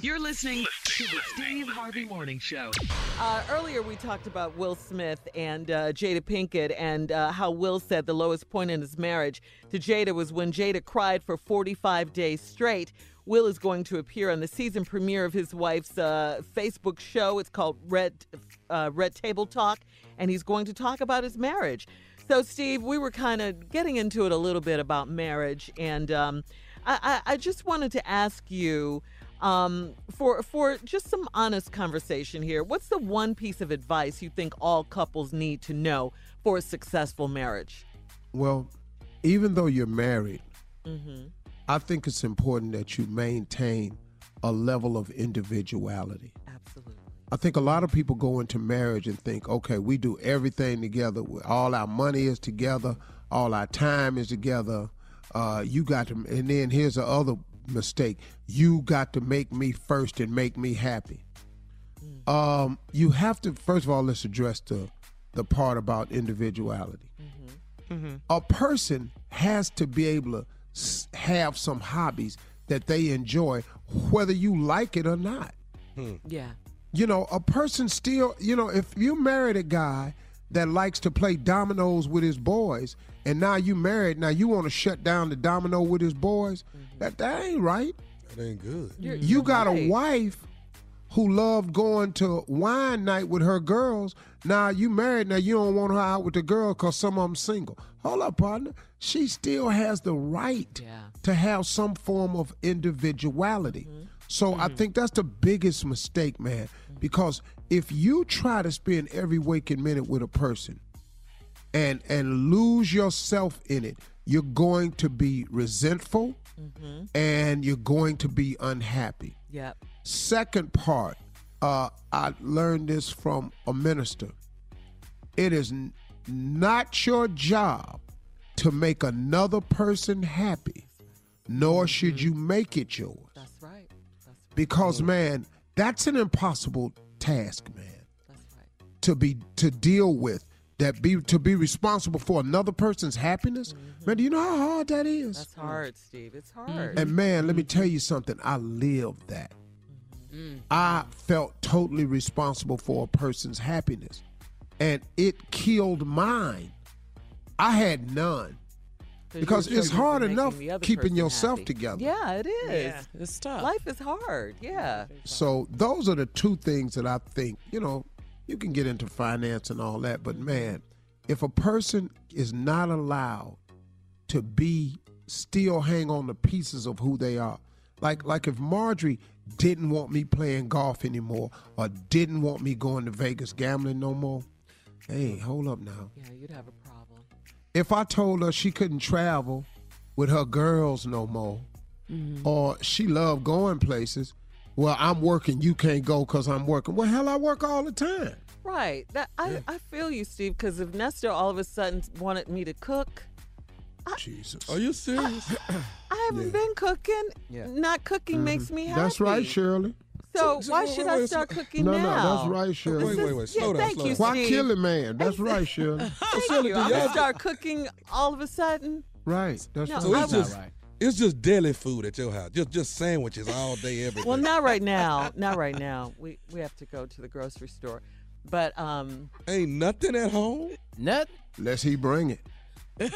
You're listening to the Steve Harvey Morning Show. Uh, earlier, we talked about Will Smith and uh, Jada Pinkett, and uh, how Will said the lowest point in his marriage to Jada was when Jada cried for 45 days straight. Will is going to appear on the season premiere of his wife's uh, Facebook show. It's called Red uh, Red Table Talk, and he's going to talk about his marriage. So, Steve, we were kind of getting into it a little bit about marriage, and um, I, I, just wanted to ask you um, for for just some honest conversation here. What's the one piece of advice you think all couples need to know for a successful marriage? Well, even though you're married, Mm-hmm. I think it's important that you maintain a level of individuality. Absolutely. I think a lot of people go into marriage and think, okay, we do everything together. All our money is together. All our time is together. Uh, you got to, and then here's the other mistake. You got to make me first and make me happy. Um, you have to first of all let's address the the part about individuality. A person has to be able to s- have some hobbies that they enjoy, whether you like it or not. Hmm. Yeah. You know, a person still, you know, if you married a guy that likes to play dominoes with his boys, and now you married, now you want to shut down the domino with his boys, mm-hmm. that, that ain't right. That ain't good. you got a wife who loved going to wine night with her girls. Now you married, now you don't want her out with the girl because some of them single. Hold up, partner. She still has the right to have some form of individuality. So I think that's the biggest mistake, man. Because if you try to spend every waking minute with a person and and lose yourself in it, you're going to be resentful Mm-hmm. and you're going to be unhappy. Yep. Second part, uh, I learned this from a minister. It is n- not your job to make another person happy, nor should you make it yours. That's right. Because man, that's an impossible task, man. Right. To be to deal with that be to be responsible for another person's happiness. Man, do you know how hard that is? That's hard, Steve. It's hard. And man, let me tell you something. I lived that. Mm. I felt totally responsible for a person's happiness, and it killed mine. I had none because it's hard enough keeping yourself happy. together. Yeah, it is. Yeah, it's tough. Life is hard. Yeah. So those are the two things that I think, you know, you can get into finance and all that, but man, if a person is not allowed to be still hang on the pieces of who they are. Like like if Marjorie didn't want me playing golf anymore or didn't want me going to Vegas gambling no more. Hey, hold up now. Yeah, you'd have a problem. If I told her she couldn't travel with her girls no more, mm-hmm. or she loved going places, well, I'm working, you can't go because I'm working. Well, hell, I work all the time. Right. That I, I feel you, Steve, because if Nestor all of a sudden wanted me to cook, Jesus. Are you serious? [gasps] I haven't been cooking. Yeah. Not cooking makes me happy. That's right, Shirley. So, So- so why wait, should wait, I wait, start so- cooking no, now? no, that's right, Shirley. Wait, wait, wait. Yeah, Slow down, thank slow you, down. Why Steve. kill a man? That's [laughs] right, Shirley. Thank Shirley, you. do I'm gonna start cooking all of a sudden. Right. That's No, right. So I it's will- just it's just deli food at your house. Just just sandwiches all day, every day. Well, not right now. Not right now. We we have to go to the grocery store. But um, ain't nothing at home. Nut. Let's he bring it. [laughs]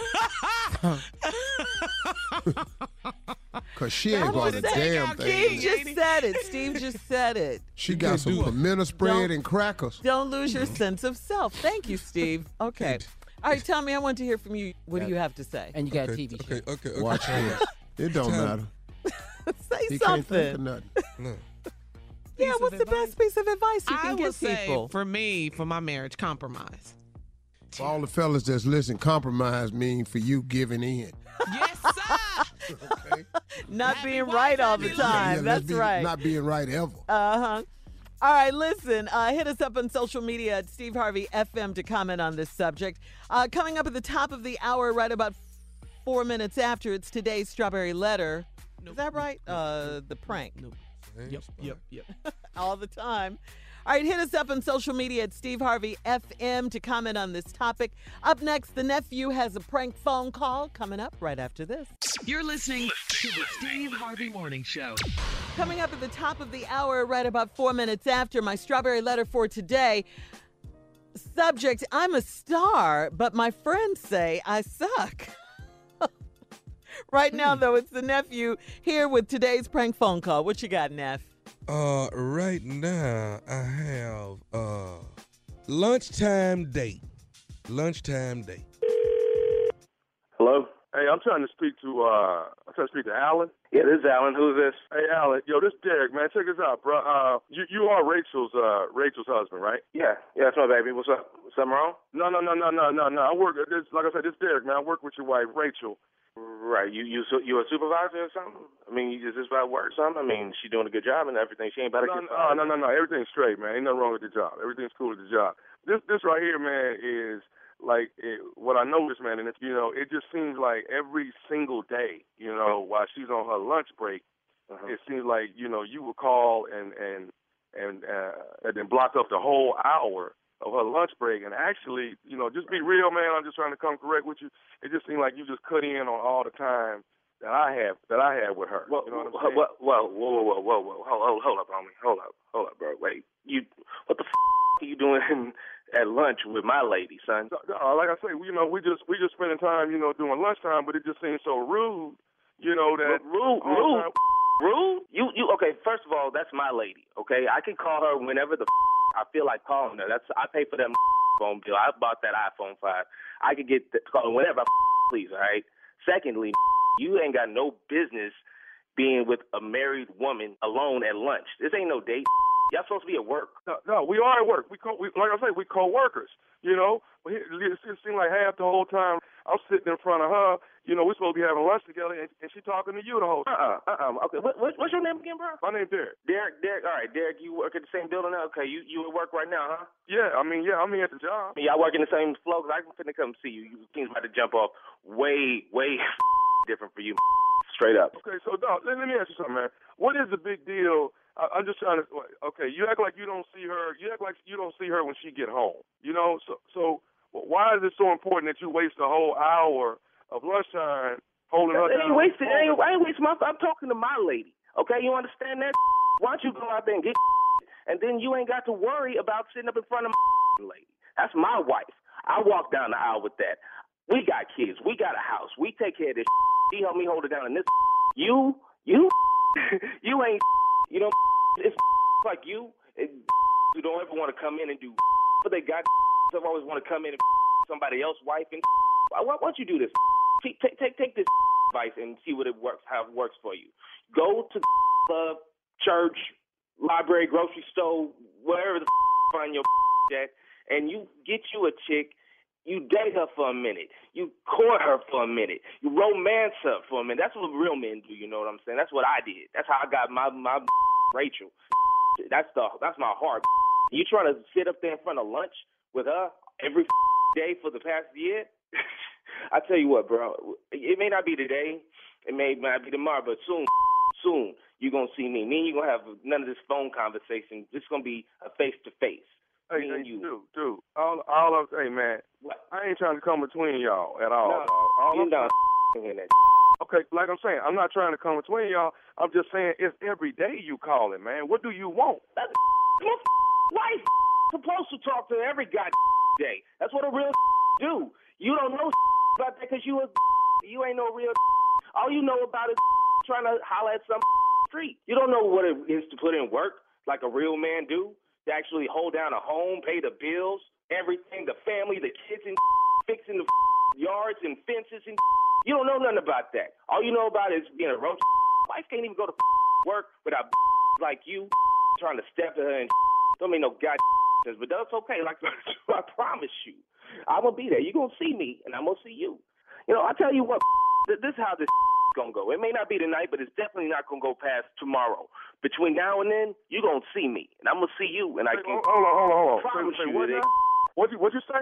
Cause she ain't I'm going just to saying, damn Steve thing. just said it. Steve just said it. She got some pimento spread Don't- and crackers. Don't lose your sense of self. Thank you, Steve. [laughs] Okay. All right, Tommy, I want to hear from you. What do you have to say? And you got Okay, a TV okay, show. okay, okay. Watch this. It don't Tell matter. [laughs] Say He can't think of something. nothing. No. Yeah, what's the best piece of advice you I can give people? for me, for my marriage, compromise. For all the fellas that's listening, compromise mean for you giving in. Yes, sir. okay. [laughs] Not being right all the time. let's That's be right. Not being right ever. Uh huh. All right, listen, uh, hit us up on social media at Steve Harvey FM to comment on this subject. Uh, coming up at the top of the hour, right about four minutes after, it's today's Strawberry Letter. Is that right? Uh, the prank. Yep, yep, yep. [laughs] All the time. All right, hit us up on social media at Steve Harvey FM to comment on this topic. Up next, the nephew has a prank phone call coming up right after this. You're listening to the Steve Harvey Morning Show. Coming up at the top of the hour, right about four minutes after, my strawberry letter for today. Subject I'm a star, but my friends say I suck. [laughs] right now, hmm. though, it's the nephew here with today's prank phone call. What you got, Neff? Uh, right now I have uh lunchtime date. Lunchtime date. Hello? Hey, I'm trying to speak to uh I'm trying to speak to Alan. Yeah, this is Alan. Who's this? Hey Alan, yo, this Derek, man. Check this out, bro. Uh you you are Rachel's uh Rachel's husband, right? Yeah, yeah, that's my baby. What's up? Something wrong? No, no, no, no, no, no, no. I work this like I said, this Derek, man. I work with your wife, Rachel. Right. You you su- you a supervisor or something? I mean, is this about work or something? I mean, she doing a good job and everything. She ain't about to No, get no, no, no, no. Everything's straight, man. Ain't nothing wrong with the job. Everything's cool with the job. This this right here, man, is like it, what I noticed, man, and it's you know, it just seems like every single day, you know, while she's on her lunch break, Uh-huh. it seems like you know you will call and and and uh, and then block up the whole hour of her lunch break. And actually, you know, just be real, man. I'm just trying to come correct with you. It just seemed like you just cut in on all the time that I have that I had with her. Well, you know what I'm saying? well, well, whoa, whoa, whoa, whoa, whoa, hold, hold, hold up, homie, hold up, hold up, bro. Wait, you, what the f- are you doing [laughs] at lunch with my lady, son? Uh, like I say, you know, we just we just spending time, you know, doing lunchtime, but it just seems so rude, you know, that rude, rude, time- rude. You, you. Okay, first of all, that's my lady. Okay, I can call her whenever the I feel like calling her. That's I pay for that [laughs] phone bill. I bought that iPhone five. I could get the call whenever I [laughs] please. All right. Secondly, [laughs] you ain't got no business being with a married woman alone at lunch. This ain't no date. Y'all supposed to be at work. No, no, we are at work. We, co- we like I say, we co-workers. You know, it, seemed like half the whole time I'm sitting in front of her. You know, we're supposed to be having lunch together, and, and she talking to you the whole time. Uh uh uh. Okay, what, what, what's your name again, bro? My name's Derek. Derek. Derek. All right, Derek. You work at the same building now. Okay, you you at work right now, huh? Yeah, I mean, yeah, I'm here at the job. Yeah, I work in the same flow. Cause I'm finna come see you. You seems about to jump off way way [laughs] different for you. [laughs] Straight up. Okay, so dog, let, let me ask you something, man. What is the big deal? I, I'm just trying to. Okay, you act like you don't see her. You act like you don't see her when she get home. You know, so so why is it so important that you waste a whole hour of lunchtime holding her It ain't wasted. It ain't, I ain't wasting my. I'm talking to my lady. Okay, you understand that? Why don't you go out there and get, and then you ain't got to worry about sitting up in front of my [laughs] lady. That's my wife. I walk down the aisle with that. We got kids. We got a house. We take care of this. [laughs] She helped me hold it down. And this, [laughs] you, you, you ain't. You know, it's like you. You don't ever want to come in and do. But they got. Some always want to come in and somebody else's wife and. Why, why don't you do this? Take take take, this advice and see what it works how it works for you. Go to club, church, library, grocery store, wherever the find your at, and you get you a chick. You date her for a minute. You court her for a minute. You romance her for a minute. That's what real men do. You know what I'm saying? That's what I did. That's how I got my my [laughs] Rachel. [laughs] That's the that's my heart. You trying to sit up there in front of lunch with her every [laughs] day for the past year? I tell you what, bro. It may not be today. It may not be tomorrow, but soon, soon you're gonna see me. Me and you gonna have none of this phone conversation. It's gonna be a face to face. Hey, Me hey, and you. dude, dude. All, all of, hey, man. what? I ain't trying to come between y'all at all. No. All you not [laughs] in that. [laughs] Okay, like I'm saying, I'm not trying to come between y'all. I'm just saying it's every day you call it, man. What do you want? [laughs] Your wife supposed to talk to every god day. That's what a real do. You don't know about that because you a you ain't no real. All you know about is trying to holler at some street. You don't know what it is to put in work like a real man do. To actually hold down a home, pay the bills, everything, the family, the kids, and [laughs] fixing the [laughs] yards and fences and. [laughs] You don't know nothing about that. All you know about is being a roach. Wife can't even go to work without like you trying to step to her and don't make no god sense. But that's okay. Like I promise you, I'm gonna be there. You're gonna see me, and I'm gonna see you. You know, I tell you what, this is how this gonna go. It may not be tonight, but it's definitely not gonna go past tomorrow. Between now and then, you're gonna see me, and I'm gonna see you, and I can Hold on, hold on, hold on. promise Say- say you what that now? What you what you say?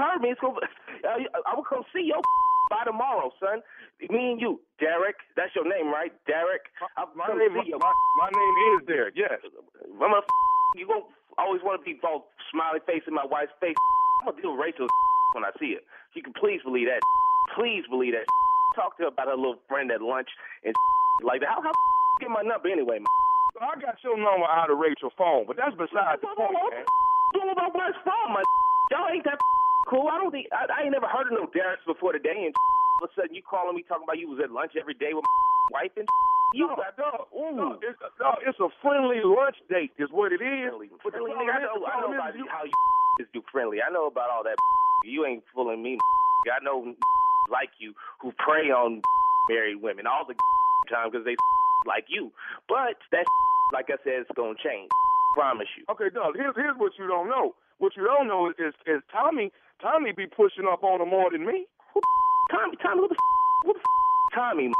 heard me. It's gonna, [laughs] I will come see your [laughs] by tomorrow, son. Me and you, Derek. That's your name, right, Derek? I'll My name, your my, my name is Derek. Yes. I'm a, [laughs] you gonna always want to be all smiley face in my wife's face. I'm gonna deal with Rachel when I see her. She can please believe that. Please believe that. Talk to her about her little friend at lunch and [laughs] like that. How how [laughs] get my number anyway? Man? I got your number out of Rachel's phone, but that's beside the point, man. [laughs] Doing about my phone, my y'all ain't that cool. I don't think I, I ain't never heard of no Dereks before today, and all of a sudden you calling me talking about you was at lunch every day with my wife and you No, got no, no, it's, no, it's a friendly lunch date, is what it is. But the friendly. Nigga, I know, I know about you- how you is do friendly. I know about all that. You ain't fooling me. I know like you who prey on married women all the time because they like you. But that like I said, it's gonna change. Promise you. Okay, Doug. Here's here's what you don't know. What you don't know is is, is Tommy. Tommy be pushing up on her more than me. Tommy, Tommy, who the who the Tommy?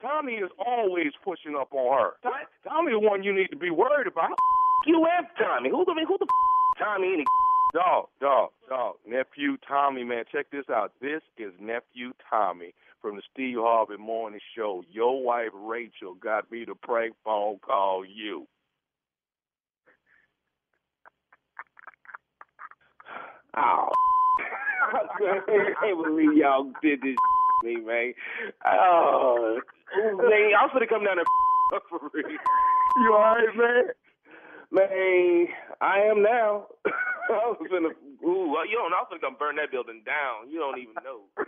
Tommy is always pushing up on her. Tommy, Tommy the one you need to be worried about. You and Tommy. Who the who the Tommy? Any Dog, dog, dog. Nephew Tommy, man, check this out. This is nephew Tommy from the Steve Harvey Morning Show. Your wife Rachel got me to prank phone call you. Oh, I can't believe y'all did this to [laughs] me, man. Oh, man, I'm gonna come down there [laughs] for real. You alright, man? Man, I am now. [laughs] [laughs] I was gonna, ooh, well, you don't know, I was gonna come burn that building down. You don't even know. [laughs]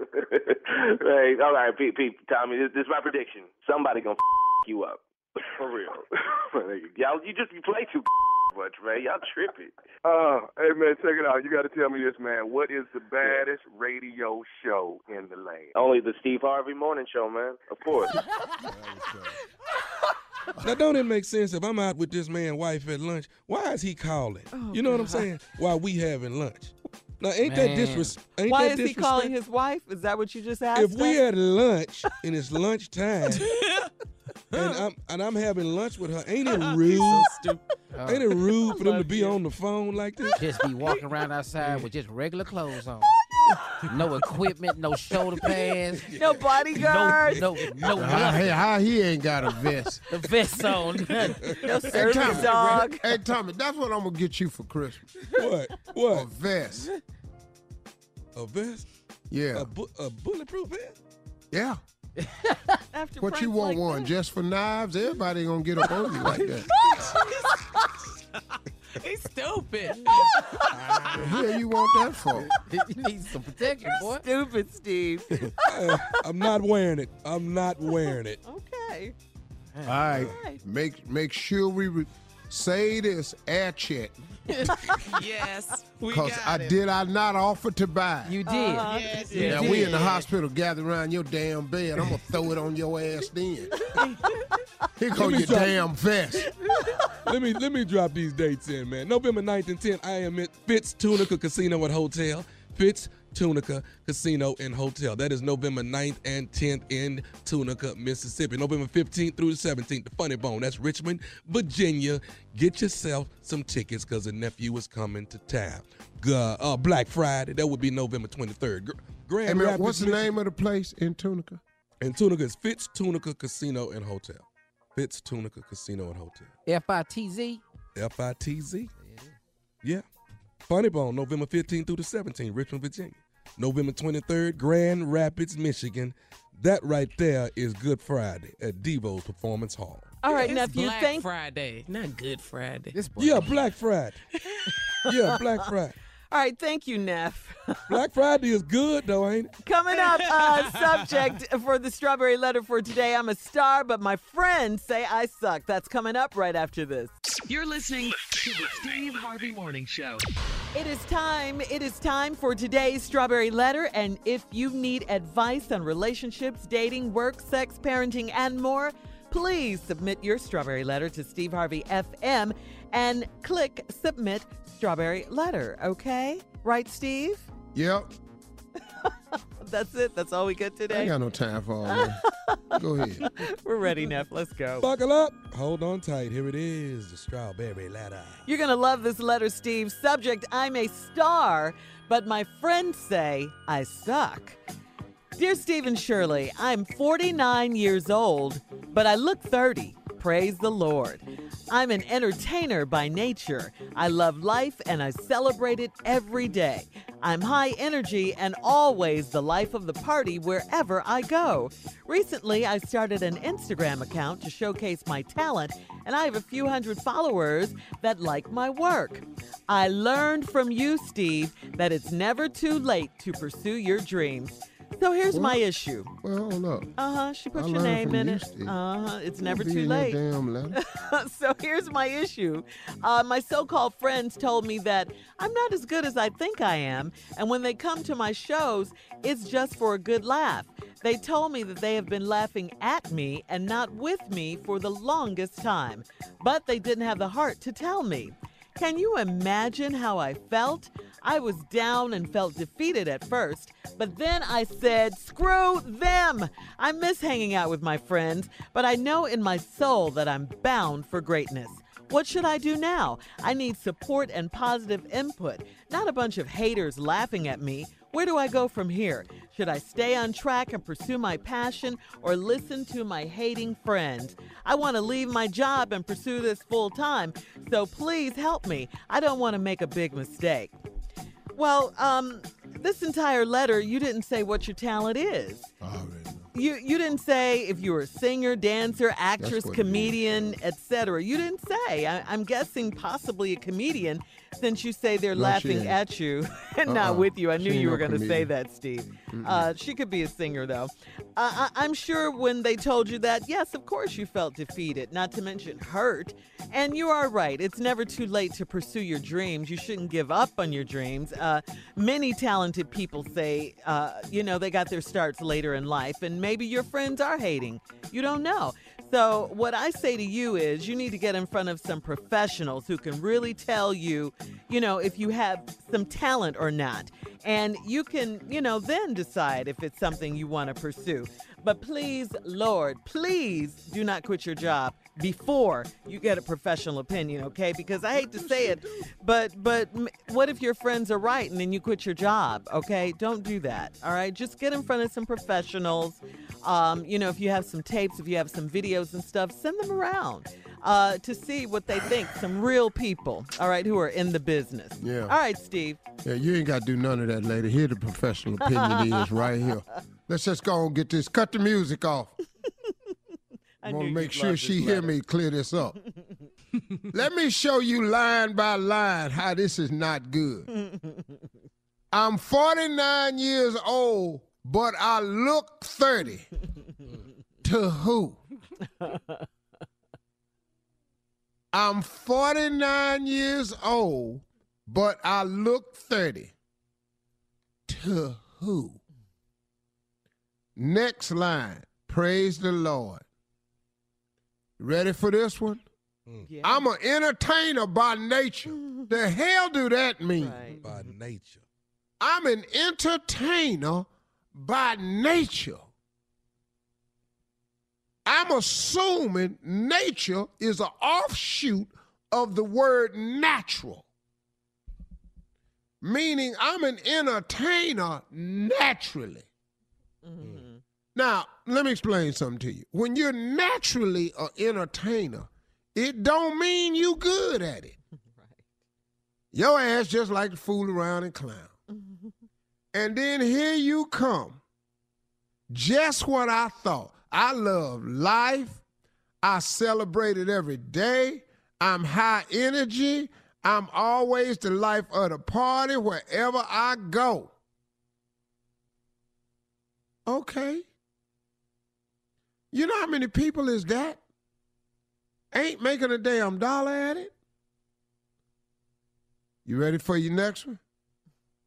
hey, all right, Pete, Pete, Tommy, this, this is my prediction. Somebody gonna you up. [laughs] For real. Y'all, you just you play too much, man. Y'all tripping. Uh, hey man, check it out. You got to tell me this, man. What is the baddest radio show in the land? Only the Steve Harvey Morning Show, man. Of course. Now, don't it make sense if I'm out with this man' wife at lunch? Why is he calling? Oh, you know what I'm saying? While we having lunch. Now, ain't that Man. disres- ain't Why that is he calling his wife? Is that what you just asked? If we had lunch and it's lunchtime, [laughs] and I'm and I'm having lunch with her, ain't it [laughs] rude? Ain't it oh. rude for them to be on the phone like this? Just be walking around outside with just regular clothes on. [laughs] No equipment, no shoulder [laughs] pads. [laughs] No bodyguard. No, no, no. How, nothing. hey, how he ain't got a vest? [laughs] The vest on. no Hey, Tommy, dog. Hey, Tommy, that's what I'm gonna get you for Christmas. What? What? A vest. A vest? Yeah. A, bu- a bulletproof vest? Yeah. After What you want like one just for knives? Everybody gonna get up on you like that. [laughs] He's stupid. The hell you want that for? [laughs] you need some protection, boy. Stupid Steve. [laughs] Uh, I'm not wearing it. I'm not wearing it. Okay. All right. Make make sure we re- say this air check [laughs] yes, we because I it. did I not offer to buy. You did. Uh-huh. Yes, You now did. we in the hospital gathered around your damn bed. I'm gonna throw it on your ass then. [laughs] Here go me your drop- damn vest. [laughs] let me let me drop these dates in, man. November 9th and 10th, I am at Fitz Tunica Casino and Hotel. Fitz Tunica Casino and Hotel. That is November 9th and 10th in Tunica, Mississippi. November 15th through the 17th, the Funny Bone. That's Richmond, Virginia. Get yourself some tickets because the nephew is coming to town. G- uh, Black Friday, that would be November 23rd. Gr- Grand Hey man, Rapids, what's the Michigan. name of the place in Tunica? In Tunica is Fitz Tunica Casino and Hotel. Fitz Tunica Casino and Hotel. F I T Z. F I T Z. Yeah. Funny Bone, November 15th through the 17th, Richmond, Virginia. November 23rd, Grand Rapids, Michigan. That right there is Good Friday at DeVos Performance Hall. All right, It's nephew. Black Thank. Friday, not Good Friday. It's boy. Yeah, Black Friday. yeah, Black Friday. [laughs] All right, thank you, Neff. Black Friday is good though, ain't it? Coming up, uh, subject for the strawberry letter for today. I'm a star, but my friends say I suck. That's coming up right after this. You're listening to the Steve Harvey Morning Show. It is time. It is time for today's strawberry letter. And if you need advice on relationships, dating, work, sex, parenting, and more, please submit your strawberry letter to Steve Harvey FM and click submit strawberry letter. Okay? Right, Steve? Yep. [laughs] That's it. That's all we get I today. ain't got no time for all that. [laughs] Go ahead. We're ready, Neff. Let's go. Buckle up. Hold on tight. Here it is, the strawberry letter. You're going to love this letter, Steve. Subject I'm a star, but my friends say I suck. Dear Stephen Shirley, I'm 49 years old, but I look 30. Praise the Lord. I'm an entertainer by nature. I love life and I celebrate it every day. I'm high energy and always the life of the party wherever I go. Recently, I started an Instagram account to showcase my talent, and I have a few hundred followers that like my work. I learned from you, Steve, that it's never too late to pursue your dreams. So here's my issue. Well, hold up. Uh huh. She put I your name in it. Uh huh. It's never too late. Damn letter. [laughs] so here's my issue. Uh, my so called friends told me that I'm not as good as I think I am, and when they come to my shows, it's just for a good laugh. They told me that they have been laughing at me and not with me for the longest time, but they didn't have the heart to tell me. Can you imagine how I felt? I was down and felt defeated at first, but then I said, screw them! I miss hanging out with my friends, but I know in my soul that I'm bound for greatness. What should I do now? I need support and positive input, not a bunch of haters laughing at me. Where do I go from here? Should I stay on track and pursue my passion or listen to my hating friends? I want to leave my job and pursue this full time, so please help me. I don't want to make a big mistake. Well, um, this entire letter, you didn't say what your talent is. You you didn't say if you were a singer, dancer, actress, what it is. comedian, etc. You didn't say. I, I'm guessing possibly a comedian, since you say they're No, laughing at you [laughs] and not Uh-uh. with you. I knew you no were going to say that, Steve. Uh, she could be a singer though. I, I, I'm sure when they told you that, yes, of course you felt defeated, not to mention hurt. And you are right. It's never too late to pursue your dreams. You shouldn't give up on your dreams. Uh, many talented people say, uh, you know, they got their starts later in life, and maybe your friends are hating. You don't know. So, what I say to you is you need to get in front of some professionals who can really tell you, you know, if you have some talent or not. And you can, you know, then decide if it's something you want to pursue. But please, Lord, please do not quit your job before you get a professional opinion, okay? Because I hate to say it, but but what if your friends are right and then you quit your job, okay? Don't do that, all right? Just get in front of some professionals. Um, you know, if you have some tapes, if you have some videos and stuff, send them around uh, to see what they think. Some real people, all right, who are in the business. Yeah. All right, Steve. Yeah, you ain't got to do none of that, lady. Here the professional opinion is right here. [laughs] Let's just go and get this. Cut the music off. I want to make sure she hear me clear this up. [laughs] Let me show you line by line how this is not good. [laughs] I'm 49 years old, but I look 30. [laughs] to who? I'm 49 years old, but I look 30. To who? Next line. Praise the Lord. Ready for this one? Mm. I'm an entertainer by nature. [laughs] the hell do that mean? By nature. I'm an entertainer by nature. I'm assuming nature is an offshoot of the word natural, meaning I'm an entertainer naturally. Mm-hmm. Now, let me explain something to you. When you're naturally an entertainer, it don't mean you good at it. [laughs] Your ass just like to fool around and clown. [laughs] and then here you come. Just what I thought. I love life. I celebrate it every day. I'm high energy. I'm always the life of the party wherever I go. Okay. You know how many people is that? Ain't making a damn dollar at it? You ready for your next one?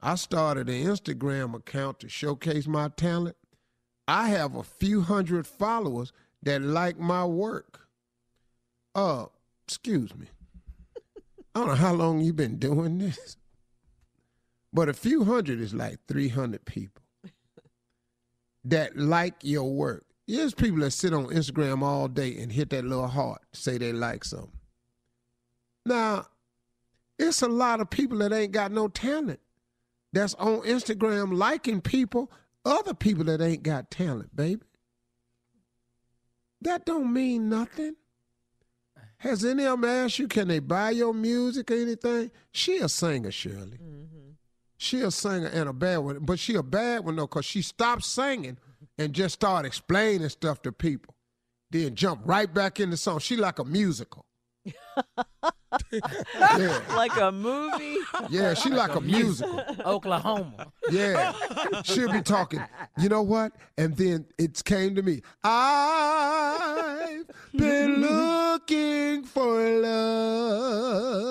I started an Instagram account to showcase my talent. I have a few hundred followers that like my work. Uh, excuse me. I don't know how long you've been doing this, but a few hundred is like 300 people that like your work. There's people that sit on Instagram all day and hit that little heart, say they like something. Now, it's a lot of people that ain't got no talent that's on Instagram liking people, other people that ain't got talent, baby. That don't mean nothing. Has any of them asked you, can they buy your music or anything? She a singer, Shirley. Mm-hmm. She a singer and a bad one, but she a bad one though, cause she stopped singing and just start explaining stuff to people. Then jump right back into song. She like a musical. [laughs] yeah. Like a movie? Yeah, she like a musical. Oklahoma. Yeah. She'll be talking, you know what? And then it came to me. I've been [laughs] looking for love,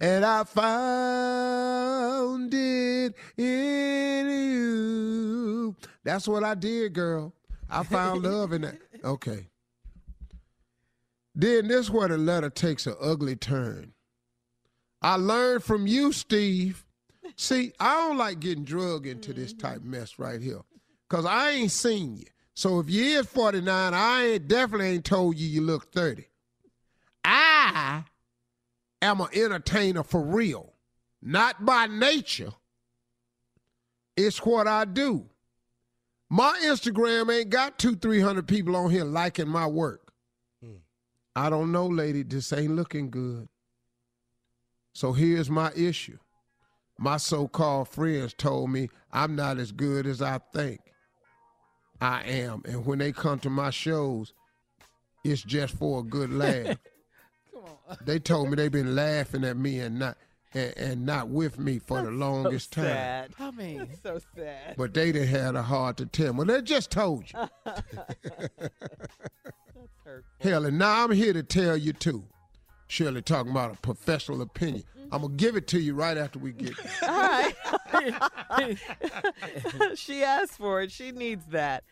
and I found it in you. That's what I did, girl. I found [laughs] love in that. Okay. Then this where the letter takes an ugly turn. I learned from you, Steve. See, I don't like getting drug into this mm-hmm. type mess right here. Cause I ain't seen you. So if you is 49, I ain't definitely ain't told you you look 30. I am an entertainer for real. Not by nature. It's what I do. My Instagram ain't got two, three hundred people on here liking my work. Hmm. I don't know, lady. This ain't looking good. So here's my issue. My so called friends told me I'm not as good as I think I am. And when they come to my shows, it's just for a good laugh. [laughs] They told me they've been laughing at me and not. And, and not with me for the longest time. Sad. I mean, so sad. But they done had a heart to tell. Well, they just told you. [laughs] Hell, and now I'm here to tell you too. Shirley talking about a professional opinion. I'm gonna give it to you right after we get. [laughs] All right. [laughs] she asked for it. She needs that.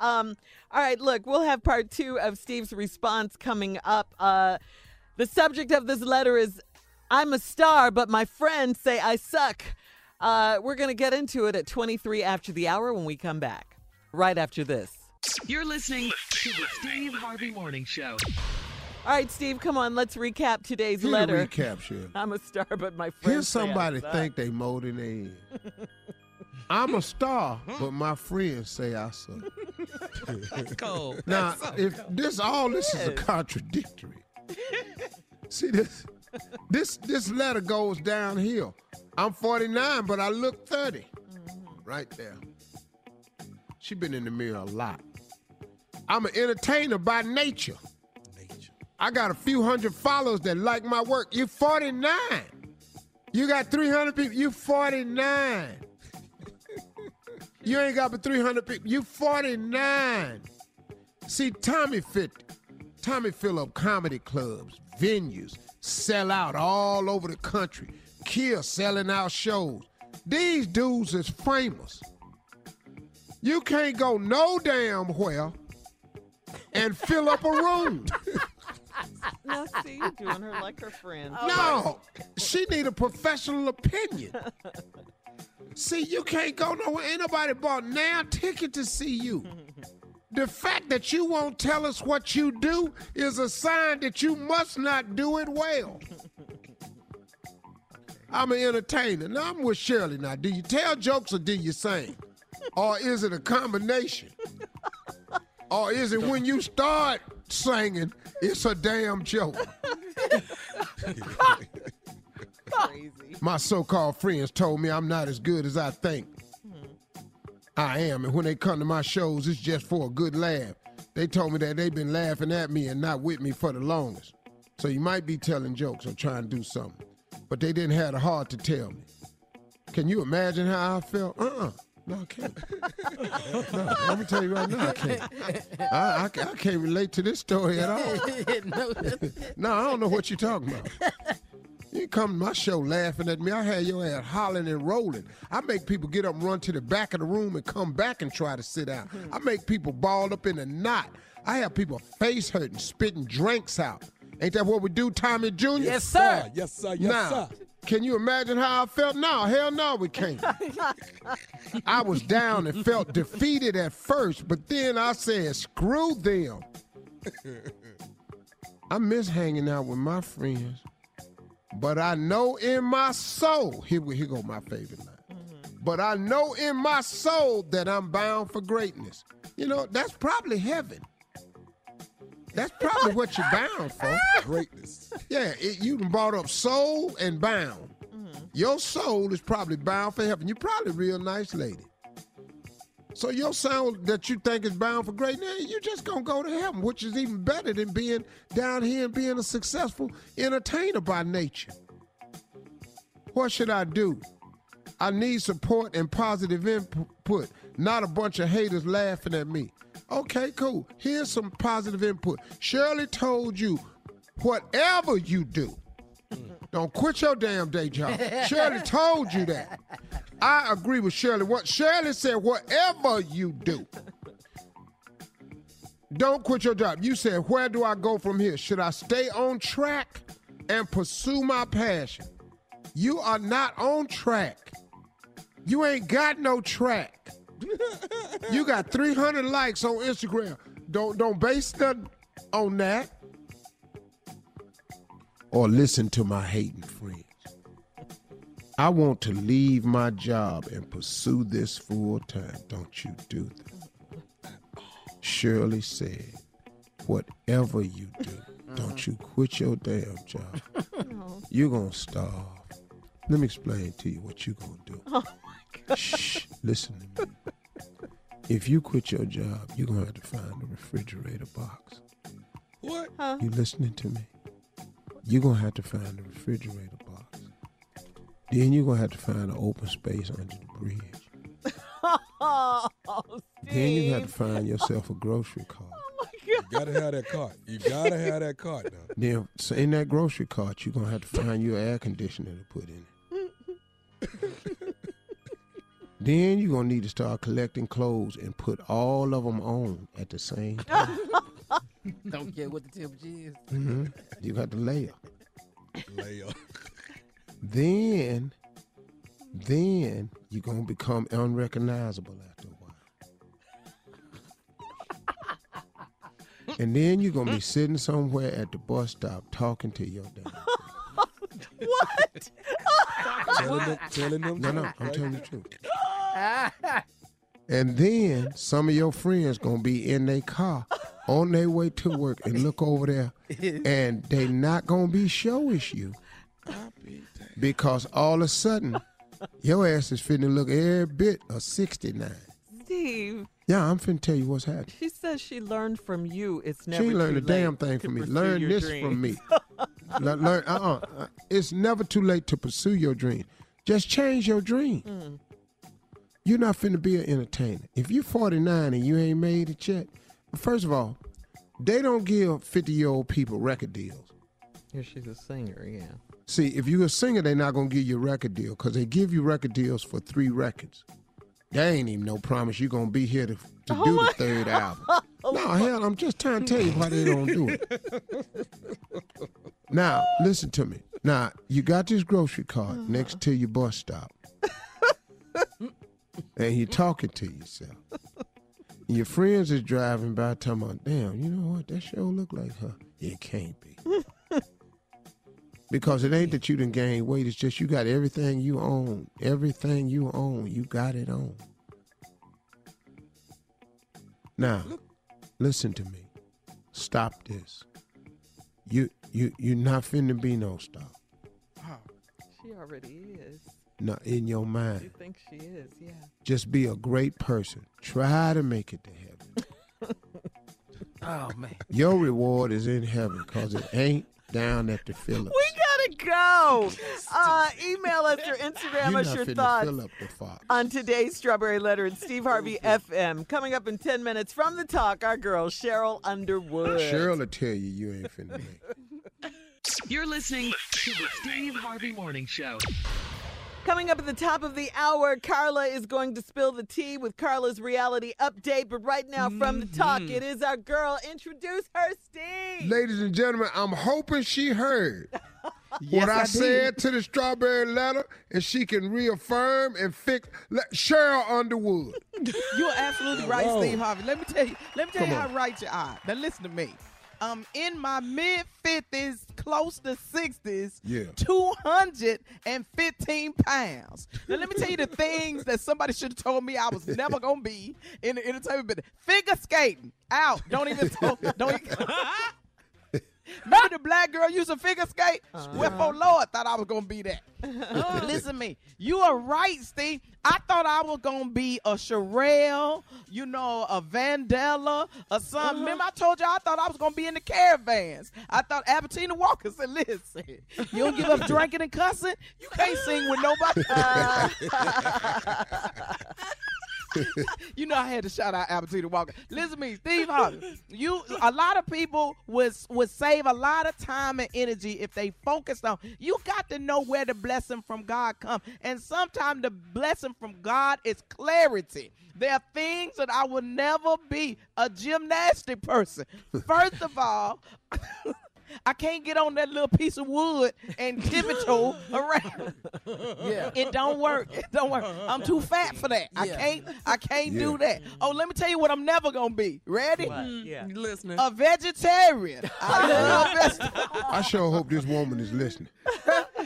Um, all right, look, we'll have part two of Steve's response coming up. Uh, the subject of this letter is I'm a star, but my friends say I suck. Uh, we're going to get into it at 23 after the hour when we come back, right after this. You're listening to the Steve Harvey Morning Show. All right, Steve, come on, let's recap today's Here letter. recap, Shirley. [laughs] I'm a star, but my friends Here's say I somebody suck. think they more than they is. I'm a star, but my friends say I suck. [laughs] That's [laughs] cold. Now, That's so if cold. this all this is a contradictory. See this this this letter goes downhill. I'm 49, but I look 30. Mm-hmm. Right there. She been in the mirror a lot. I'm an entertainer by nature. Nature. I got a few hundred followers that like my work. You 49. You got 300 people. You 49. [laughs] you ain't got but 300 people. You 49. See, Tommy fit. Tommy fill up comedy clubs, venues, sell out all over the country. Kill selling out shows. These dudes is famous. You can't go no damn where and fill up a room. [laughs] No, see, you're doing her like her friend. Oh, no, she need a professional opinion. [laughs] See, you can't go nowhere. Ain't nobody bought now ticket to see you. [laughs] The fact that you won't tell us what you do is a sign that you must not do it well. I'm an entertainer. Now I'm with Shirley. Now, do you tell jokes or do you sing? Or is it a combination? Or is it when you start singing, it's a damn joke? [laughs] Crazy. My so-called friends told me I'm not as good as I think. I am, and when they come to my shows, it's just for a good laugh. They told me that they've been laughing at me and not with me for the longest. So you might be telling jokes or trying to do something, but they didn't have the heart to tell me. Can you imagine how I felt? Uh-uh. No, I can't. [laughs] no, let me tell you right now, I can't. I, I, I can't relate to this story at all. [laughs] no, [laughs] No, I don't know what you're talking about. You come to my show laughing at me. I had your ass hollering and rolling. I make people get up and run to the back of the room and come back and try to sit down. Mm-hmm. I make people balled up in a knot. I have people face hurting, spitting drinks out. Ain't that what we do, Tommy Jr.? Yes, sir. Yes, sir. Yes, now, sir. Can you imagine how I felt? No, hell no, we can't. [laughs] I was down and felt defeated at first, but then I said, screw them. [laughs] I miss hanging out with my friends, but I know in my soul, here, here go my favorite line. Mm-hmm. But I know in my soul that I'm bound for greatness. You know, that's probably heaven. That's probably what you're bound for. [laughs] Greatness. Yeah, it, you done brought up soul and bound. Mm-hmm. Your soul is probably bound for heaven. You're probably a real nice lady. So your soul that you think is bound for greatness, eh, you just gonna go to heaven, which is even better than being down here and being a successful entertainer by nature. What should I do? I need support and positive input, not a bunch of haters laughing at me. Okay, cool. Here's some positive input. Shirley told you, whatever you do, hmm. don't quit your damn day job. Shirley told you that. I agree with Shirley. What Shirley said, whatever you do, don't quit your job. You said, where do I go from here? Should I stay on track and pursue my passion? You are not on track. You ain't got no track. [laughs] you got 300 likes on Instagram. Don't don't base nothing on that. Or listen to my hating friends. I want to leave my job and pursue this full time. Don't you do that. Shirley said, whatever you do, don't you quit your damn job. [laughs] You're going to starve. Let me explain to you what you're going to do. Oh my God. Shh, listen to me. If you quit your job, you're going to have to find a refrigerator box. What? You listening to me? You're going to have to find a refrigerator box. Then you're gonna have to find an open space under the bridge. [laughs] Oh, Then you have to find yourself a grocery [laughs] cart. You gotta have that cart. You gotta have that cart now. [laughs] Then so in that grocery cart, you're gonna have to find your air conditioner to put in it. then you're gonna need to start collecting clothes and put all of them on at the same time. Don't care what the temperature is. hmm You got to layer. Layer. Then, then you're gonna become unrecognizable after a while. [laughs] And then you're gonna be sitting somewhere at the bus stop talking to your dad. [laughs] what? [laughs] telling them, telling them. No, no, I'm right? telling the truth. And then some of your friends gonna be in their car on their way to work and look over there, and they not gonna be showish you because all of a sudden [laughs] your ass is finna look every bit of 69. Steve, Yeah, I'm finna tell you what's happening. she says she learned from you. It's never She learned a damn thing from me. Learn this from me. [laughs] Le- learn, uh-uh. uh, It's never too late to pursue your dream. Just change your dream. Mm. You're not finna be an entertainer. If you're 49 and you ain't made it yet, first of all, they don't give 50 year old people record deals. Yeah, she's a singer, yeah. See, if you're a singer, they're not gonna give you a record deal because they give you record deals for three records. They ain't even no promise you're gonna be here to, to Oh do the third album. No, hell, I'm just trying to tell you why they don't do it. Now, listen to me. Now, you got this grocery cart Uh-huh. next to your bus stop. [laughs] and you're talking to yourself. And your friends is driving by talking about, damn, you know what? That show look like her. It can't be. [laughs] Because it ain't that you didn't gain weight, it's just you got everything you own. Everything you own, you got it on. Now, listen to me. Stop this. You you you're not finna be no stop. Oh, she already is. Not in your mind. You think she is, yeah. Just be a great person. Try to make it to heaven. [laughs] Oh man. Your reward is in heaven because it ain't down at the Phillips. We gotta go. Uh, email us or Instagram You're us your thoughts fill up the Fox. on today's Strawberry Letter and Steve Harvey FM. Coming up in 10 minutes from the talk, our girl Sheryl Underwood. Sheryl will tell you you ain't finna make. [laughs] You're listening to the Steve Harvey Morning Show. Coming up at the top of the hour, Carla is going to spill the tea with Carla's reality update. But right now, from the talk, Mm-hmm. it is our girl. Introduce her, Steve. Ladies and gentlemen, I'm hoping she heard [laughs] Yes, what I, I did. said to the strawberry letter, and she can reaffirm and fix. Let, Sheryl Underwood. [laughs] You're absolutely right, Steve Harvey. Let me tell you. Let me tell Come you on. how right you are. Now listen to me. Um, in my mid fifties, close to sixties, Yeah. two hundred and fifteen pounds. Now let me tell you the [laughs] things that somebody should have told me I was never gonna be in the entertainment business. Figure skating out. Don't even. talk, don't even. [laughs] [laughs] Remember the black girl used to figure skate? Uh-huh. Wherefore Lord thought I was gonna be that. [laughs] Uh, listen to me. You are right, Steve. I thought I was gonna be a Shirelle, you know, a Vandella, or something. Uh-huh. Remember, I told you I thought I was gonna be in the caravans. I thought Albertina Walker said, "Listen, you don't give up [laughs] drinking and cussing. You can't sing with nobody." [laughs] you know, I had to shout out Albertina Walker. Listen to me, Steve Harvey. You, a lot of people would would save a lot of time and energy if they focused on. You got to know where the blessing from God come, and sometimes the blessing from God is clarity. There are things that I will never be a gymnastic person. First of all. [laughs] I can't get on that little piece of wood and tiptoe [laughs] around. Yeah. It don't work. It don't work. I'm too fat for that. I can't I can't Yeah. do that. Oh, let me tell you what I'm never gonna be. Ready? Yeah. Listening. A vegetarian. I love vegetables. I sure hope this woman is listening.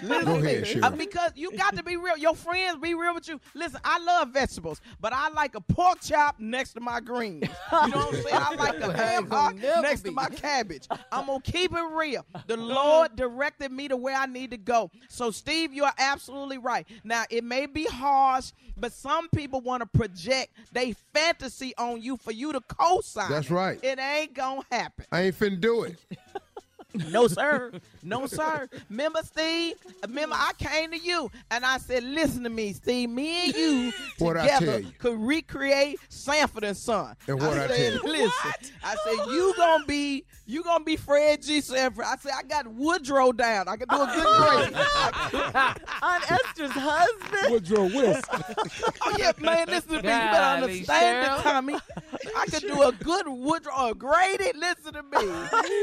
Listen [laughs] Go ahead, me. Sheryl. Uh, because you got to be real. Your friends be real with you. Listen, I love vegetables, but I like a pork chop next to my greens. You know what I'm saying? I like a ham hock never next to my cabbage. I'm gonna keep it real. [laughs] The Lord directed me to where I need to go. So, Steve, you are absolutely right. Now, it may be harsh, but some people want to project they fantasy on you for you to co-sign. That's right. It ain't gonna happen. I ain't finna do it. [laughs] No, sir. No, sir. Remember, Steve? Remember, I came to you and I said, listen to me, Steve. Me and you What'd I tell together you? could recreate Sanford and Son. And what'd I said, tell you? Listen, I said, you gonna be, you gonna be Fred G. Sanford. I said, I got Woodrow down. I can do a good grade. On Esther's husband. Woodrow Wilson. [laughs] Oh yeah, man, listen to me. You better Golly, understand Sheryl. it, Tommy. [laughs] I could do a good Woodrow or Grady. Listen to me.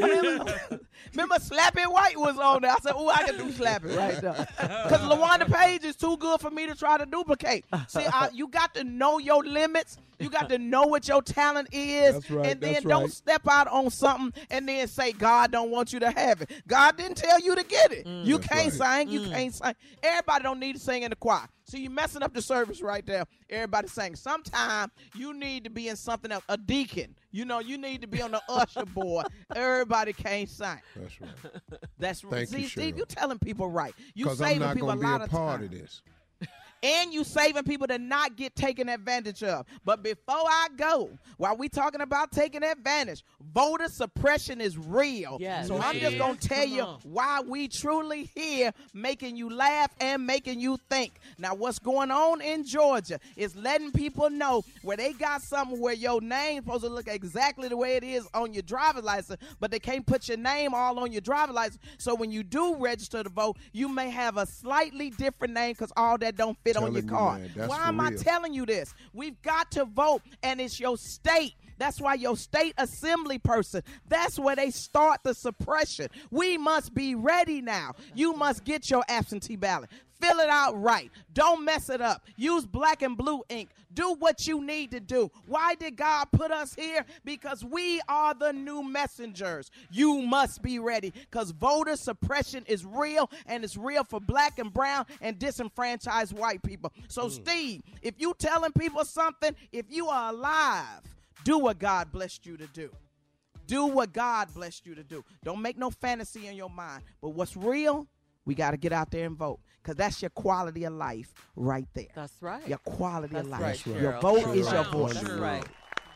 Remember, [laughs] remember Slappy White was on there. I said, oh, I can do Slapping right now." Because [laughs] LaWanda Page is too good for me to try to duplicate. See, I, you got to know your limits. You got to know what your talent is. That's right, and then that's don't right. step out on something and then say, God don't want you to have it. God didn't tell you to get it. Mm. you can't right. sing. You mm. can't sing. Everybody don't need to sing in the choir. So you're messing up the service right there. Everybody saying sometimes you need to be in something else. A deacon. You know, you need to be on the usher [laughs] board. Everybody can't sing. That's right. That's right. Thank See, you, Steve, Sheryl. you telling people right. You saving people a going to be lot a of part time. of this. And you saving people to not get taken advantage of. But before I go, while we talking about taking advantage, voter suppression is real. Yes. so I'm just gonna tell Come you on. why we truly here, making you laugh and making you think. Now, what's going on in Georgia is letting people know where they got something where your name's supposed to look exactly the way it is on your driver's license, but they can't put your name all on your driver's license. So when you do register to vote, you may have a slightly different name because all that don't fit on your you, card. man, Why am I telling you this? We've got to vote, and it's your state. That's why your state assembly person, that's where they start the suppression. We must be ready now. You must get your absentee ballot. Fill it out right. Don't mess it up. Use black and blue ink. Do what you need to do. Why did God put us here? Because we are the new messengers. You must be ready because voter suppression is real and it's real for black and brown and disenfranchised white people. So, mm. Steve, if you telling people something, if you are alive, do what God blessed you to do. Do what God blessed you to do. Don't make no fantasy in your mind. But what's real, we got to get out there and vote because that's your quality of life right there. That's right. Your quality That's of life. right, Your vote True is your voice. That's right.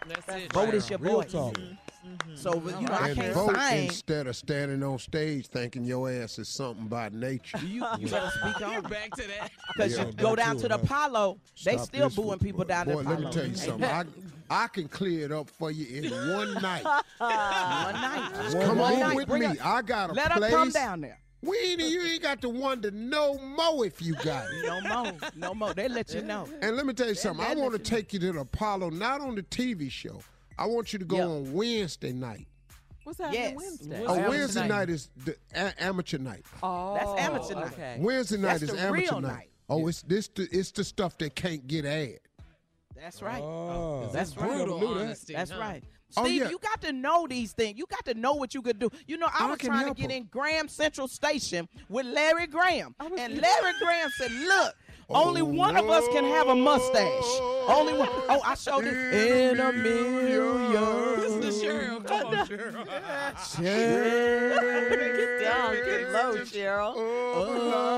That's. Vote is your Real voice. talk. Mm-hmm. Mm-hmm. So you know I and can't vote sing. instead of standing on stage thinking your ass is something by nature. You, [laughs] you better speak on. Back to that. [laughs] Because Yeah, you go down true, to the huh? Apollo, they still booing one. people down Boy, at let me tell you something. I, I can clear it up for you in [laughs] one night. One night. Just Come one on night. with Bring me. her- I got a Let her come down there. We ain't, you ain't got the one to wonder no more if you got it. No more. No more. They let you know. And let me tell you something. I want to lets you know. take you to the Apollo, not on the TV show. I want you to go Yeah. on Wednesday night. What's happening Yes. Wednesday? Oh, Wednesday night? night is the a- amateur night. Oh, That's amateur night. Okay. Wednesday night That's is the amateur real night. night. Oh, it's this. The, it's the stuff that can't get ad. That's right. Oh, oh That's right. brutal Knew that. honesty, That's huh? right. Oh, Steve, yeah. you got to know these things. You got to know what you could do. You know, I I was trying to get get 'em. in Graham Central Station with Larry Graham. And Larry Graham said, look, only one of us can have a mustache. Only one. Oh, I showed it. In a million. Listen to Sheryl. Come on, [laughs] Sheryl. Get down, get low, Sheryl.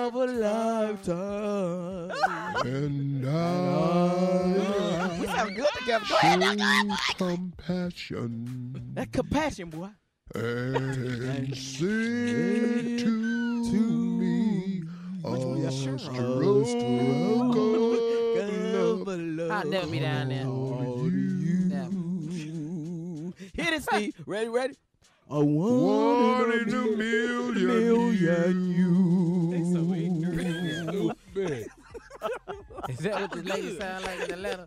Of a lifetime. And [laughs] We sound good together. Go ahead. now, go compassion That compassion, boy. and [laughs] sing to Oh, [laughs] me a struggle of love. I'll never be down there. Never. Hit it, Steve. Ready, ready? A One in a million, you. [laughs] Stupid. [laughs] Is that what the [laughs] lady sound like in the letter?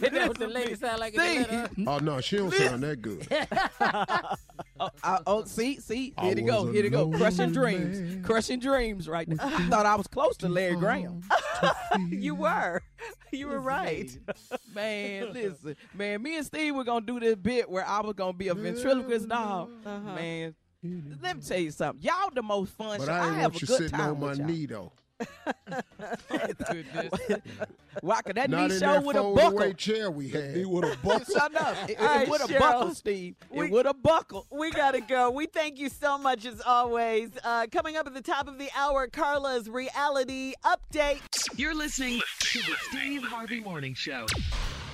Is that what the lady sound like in the letter? Oh no, she don't sound that good. [laughs] Oh, I- oh, see, see, I here to go, was here to go. lonely Crushing dreams, crushing dreams. Right now, I thought I was close to Larry Graham. You [laughs] were. You were right. Man, listen, man, me and Steve were gonna do this bit where I was gonna be a ventriloquist dog. Uh-huh. Man, let me tell you something. Y'all the most fun. But show. I I ain't have want a you good sitting time on my with y'all. knee though. Why? Cause [laughs] that Not knee in show that with a fold buckle. away chair we had. He would have bucked. Shut up. It, All right, would have Sheryl. buckle, Steve. We- It would have buckle. We gotta go. We thank you so much as always. Uh, coming up at the top of the hour, Carla's reality update. You're listening to the Steve Harvey Morning Show.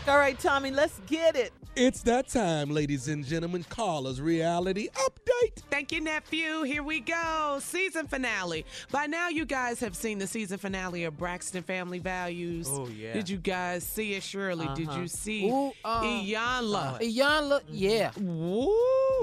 All right, Tommy, let's get it. It's that time, ladies and gentlemen. Carla's reality update. Thank you, nephew. Here we go. Season finale. By now, you guys have seen the season finale of Braxton Family Values. Oh, yeah. Did you guys see it, Shirley? Did Uh-huh. you see Ooh, um, Iyanla? uh, Iyanla, yeah. Woo!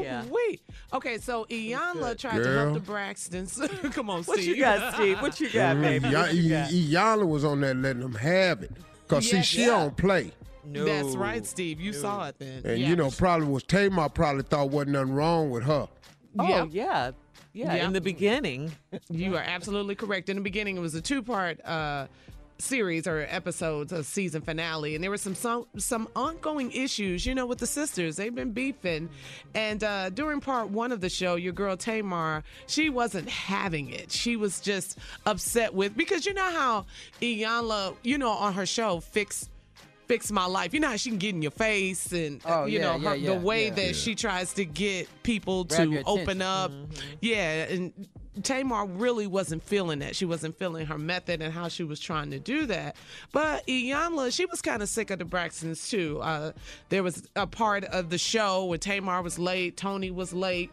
Yeah. Wait. Okay, so Iyanla tried to help the Braxtons. [laughs] Come on, see. What you got, Steve? What you got, Mhm. baby? Ya- What you got? I- Iyanla was on there letting them have it. Cause see, she Yeah. don't play. That's right, Steve. You saw it then. And yeah. you know, probably was Tamar probably thought wasn't nothing wrong with her. Oh, Yeah. yeah. Yeah, Yeah. in the beginning. [laughs] You are absolutely correct. In the beginning, it was a two-part uh, series or episodes of season finale, and there were some some, some ongoing issues. You know, with the sisters, they've been beefing, and uh, during part one of the show, your girl Tamar, she wasn't having it. She was just upset with because you know how Iyanla, you know, on her show, fix. Fix my life. You know how she can get in your face, and Oh, you yeah, know her, yeah, the yeah, way yeah. that Yeah. she tries to get people Grab to your open attention. up. Yeah, and Tamar really wasn't feeling that. She wasn't feeling her method and how she was trying to do that. But Iyanla, she was kind of sick of the Braxtons too. Uh, there was a part of the show where Tamar was late, Toni was late,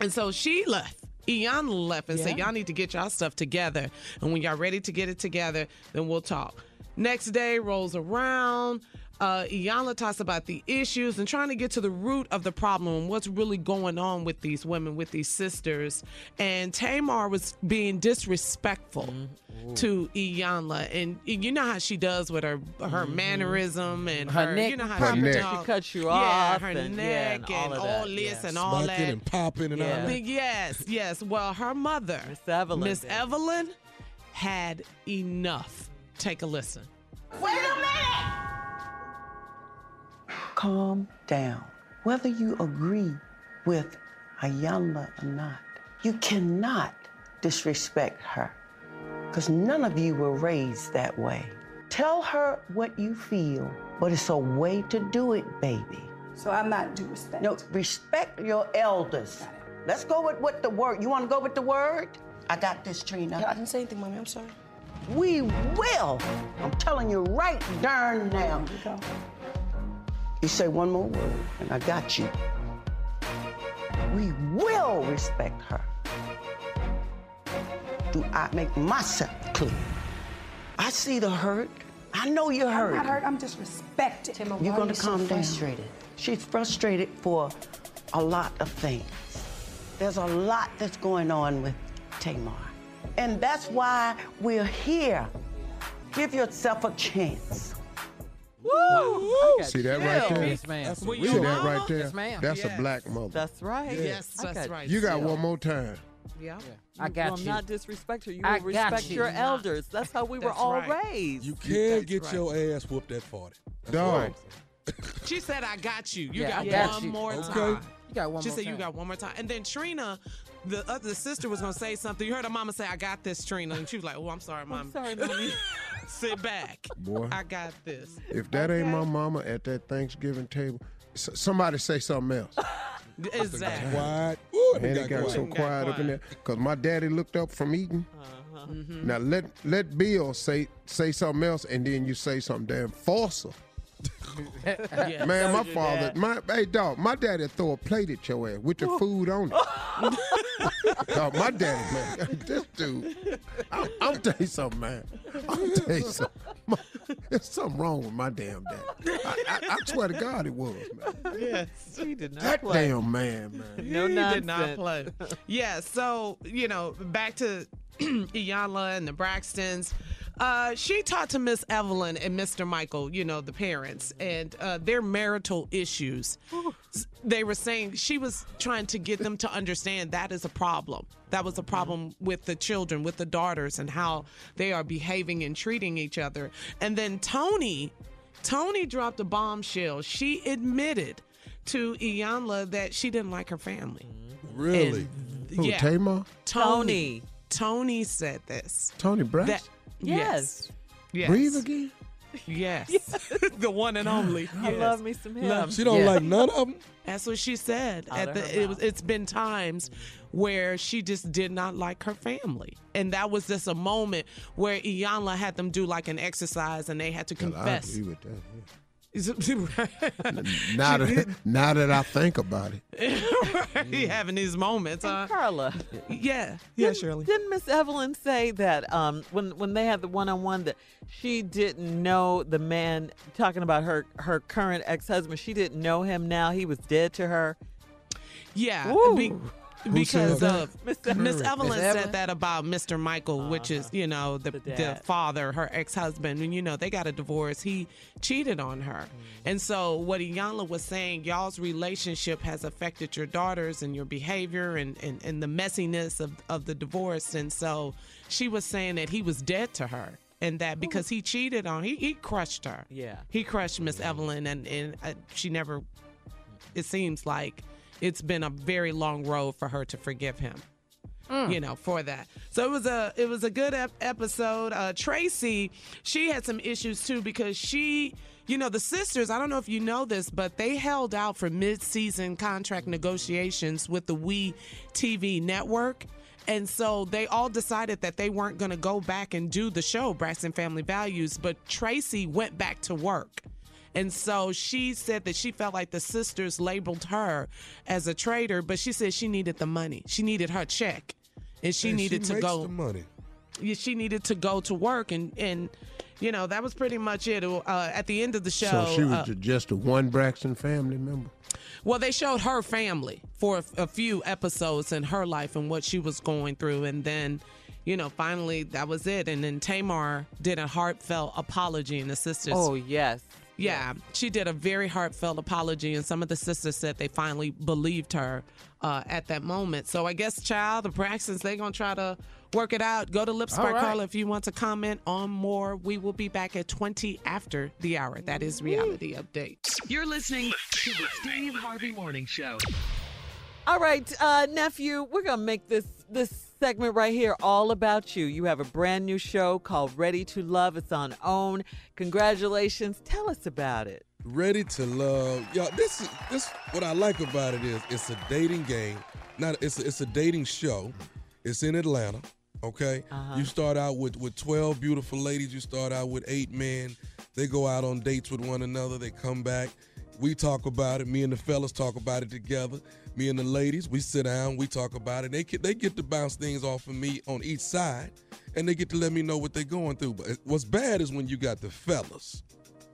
and so she left. Iyanla left and said, Y'all need to get y'all stuff together. And when y'all ready to get it together, then we'll talk. Next day rolls around. Uh, Iyanla talks about the issues and trying to get to the root of the problem and what's really going on with these women, with these sisters. And Tamar was being disrespectful to Iyanla. And you know how she does with her her mannerism and Her her, neck you know how Her she neck. talk. She cuts you yeah, off her and- neck yeah, and all of that, this yeah. and all Smacking that. and popping and all Yeah. that. Yes, yes. Well, her mother, Miss Evelyn Miss. Evelyn, had enough. Take a listen. Wait a minute! Calm down. Whether you agree with Iyanla or not, you cannot disrespect her because none of you were raised that way. Tell her what you feel, but it's a way to do it, baby. So I'm not due respect. No, respect your elders. Let's go with what the word. You want to go with the word? I got this, Trina. I didn't say anything, mommy. I'm sorry. We will. I'm telling you right darn now. You say one more word, and I got you. We will respect her. Do I make myself clear? I see the hurt. I know you're hurt. I'm hurt. not hurt. I'm just respected. You're going to calm down. Frustrated? She's frustrated for a lot of things. There's a lot that's going on with Tamar. And that's why we're here. Give yourself a chance. Woo! See that right there? Yes, ma'am. That's Were a you See that mama? right there? Yes, ma'am. That's Yes. a black mother. That's right. Yes, I that's got right. you got still. one more time. Yeah. I got will you. not disrespect her. You I will got respect you. your elders. That's how we were That's all right. raised. You can That's get right. your ass whooped at 40. Dog. [laughs] She said, I got you. You Yeah, got got one you. more Okay. time. You got one more time. she more said, you got one more time. And then Trina, the other sister was going to say something. You heard her mama say, I got this, Trina. And she was like, oh, I'm sorry, mom. Sorry, mommy. [laughs] Sit back. Boy. I got this. If that ain't my mama at that Thanksgiving table, s- somebody say something else. [laughs] Exactly. Quiet. Ooh, And it it got got so quiet. quiet up in there because my daddy looked up from eating. Uh-huh. Mm-hmm. Now let let Bill say say something else, and then you say something damn false. Yeah. Man, my father, dad. my hey dog, my daddy throw a plate at your ass with the food on it. [laughs] dog, my daddy, man, [laughs] this dude. I'm, I'm tell you something, man. I'm tell you something. My- there's something wrong with my damn dad. I, I, I swear to God, it was, man. Yes. She did not That play. damn man, man. No he nonsense. did not play. yeah, so, you know, back to [clears throat] Iyanla and the Braxtons. Uh, she talked to Miss Evelyn and Mr. Michael, you know, the parents, and uh, their marital issues. They were saying she was trying to get them to understand that is a problem. That was a problem with the children, with the daughters, and how they are behaving and treating each other. And then Toni, Toni dropped a bombshell. She admitted to Iyanla that she didn't like her family. Really? Who, yeah. Tamar? Toni. Toni said this. Toni Braxton? That yes. Yes. Breathe again? Yes. [laughs] the one and only. I Yes. love me some him. Love- She don't Yeah. like none of them? That's what she said. Out At of the, it was, it's been times where she just did not like her family, and that was just a moment where Iyanla had them do like an exercise, and they had to Well, I confess. agree with that. [laughs] Now that, now that I think about it. [laughs] right, having these moments. Uh, Carla. Yeah, yeah, Didn't- Shirley. Didn't Miss Evelyn say that um, when when they had the one on one that she didn't know the man talking about her her current ex husband? She didn't know him. Now he was dead to her. Yeah, Woo. be- Who because said that? Uh, of uh, Miss Miss Evelyn. Evelyn Miss said that about Mr. Michael, oh, which is you know the The the, father, her ex husband, and you know they got a divorce. He cheated on her, mm. and so what Iyanla was saying, y'all's relationship has affected your daughters and your behavior and and, and the messiness of of the divorce, and so she was saying that he was dead to her. And that because he cheated on, he, he crushed her. Yeah. He crushed Miss mm. Evelyn, and, and uh, she never it seems like it's been a very long road for her to forgive him you know for that. So it was a it was a good ep- episode. Uh Traci she had some issues too because she you know the sisters i don't know if you know this but they held out for mid-season contract negotiations with the we tv network. And so they all decided that they weren't going to go back and do the show braxton family values. But Traci went back to work and so she said that she felt like the sisters labeled her as a traitor, but she said she needed the money. She needed her check. And she And needed to makes go the money. Yeah, she needed to go to work and and you know, that was pretty much it. Uh, at the end of the show, So she was uh, just a one Braxton family member. well, they showed her family for a, a few episodes in her life and what she was going through, and then, you know, finally that was it. And then Tamar did a heartfelt apology, and the sisters. Oh yes. Yeah, she did a very heartfelt apology, and some of the sisters said they finally believed her uh, at that moment. So I guess, child, the Braxtons, they're going to try to work it out. Go to Lip All Spark right. Carla if you want to comment on more. We will be back at 20 after the hour. That is Reality Update. You're listening to the Steve Harvey Morning Show. All right, uh, nephew, we're gonna make this this segment right here all about you. You have a brand new show called Ready to Love. It's on OWN. Congratulations. Tell us about it. Ready to love, y'all. This is this. What I like about it is it's a dating game. Not it's a, it's a dating show. It's in Atlanta. Okay. Uh-huh. You start out with with twelve beautiful ladies. You start out with eight men. They go out on dates with one another. They come back. We talk about it. Me and the fellas talk about it together. Me and the ladies, we sit down. We talk about it. They get, they get to bounce things off of me on each side, and they get to let me know what they're going through. But what's bad is when you got the fellas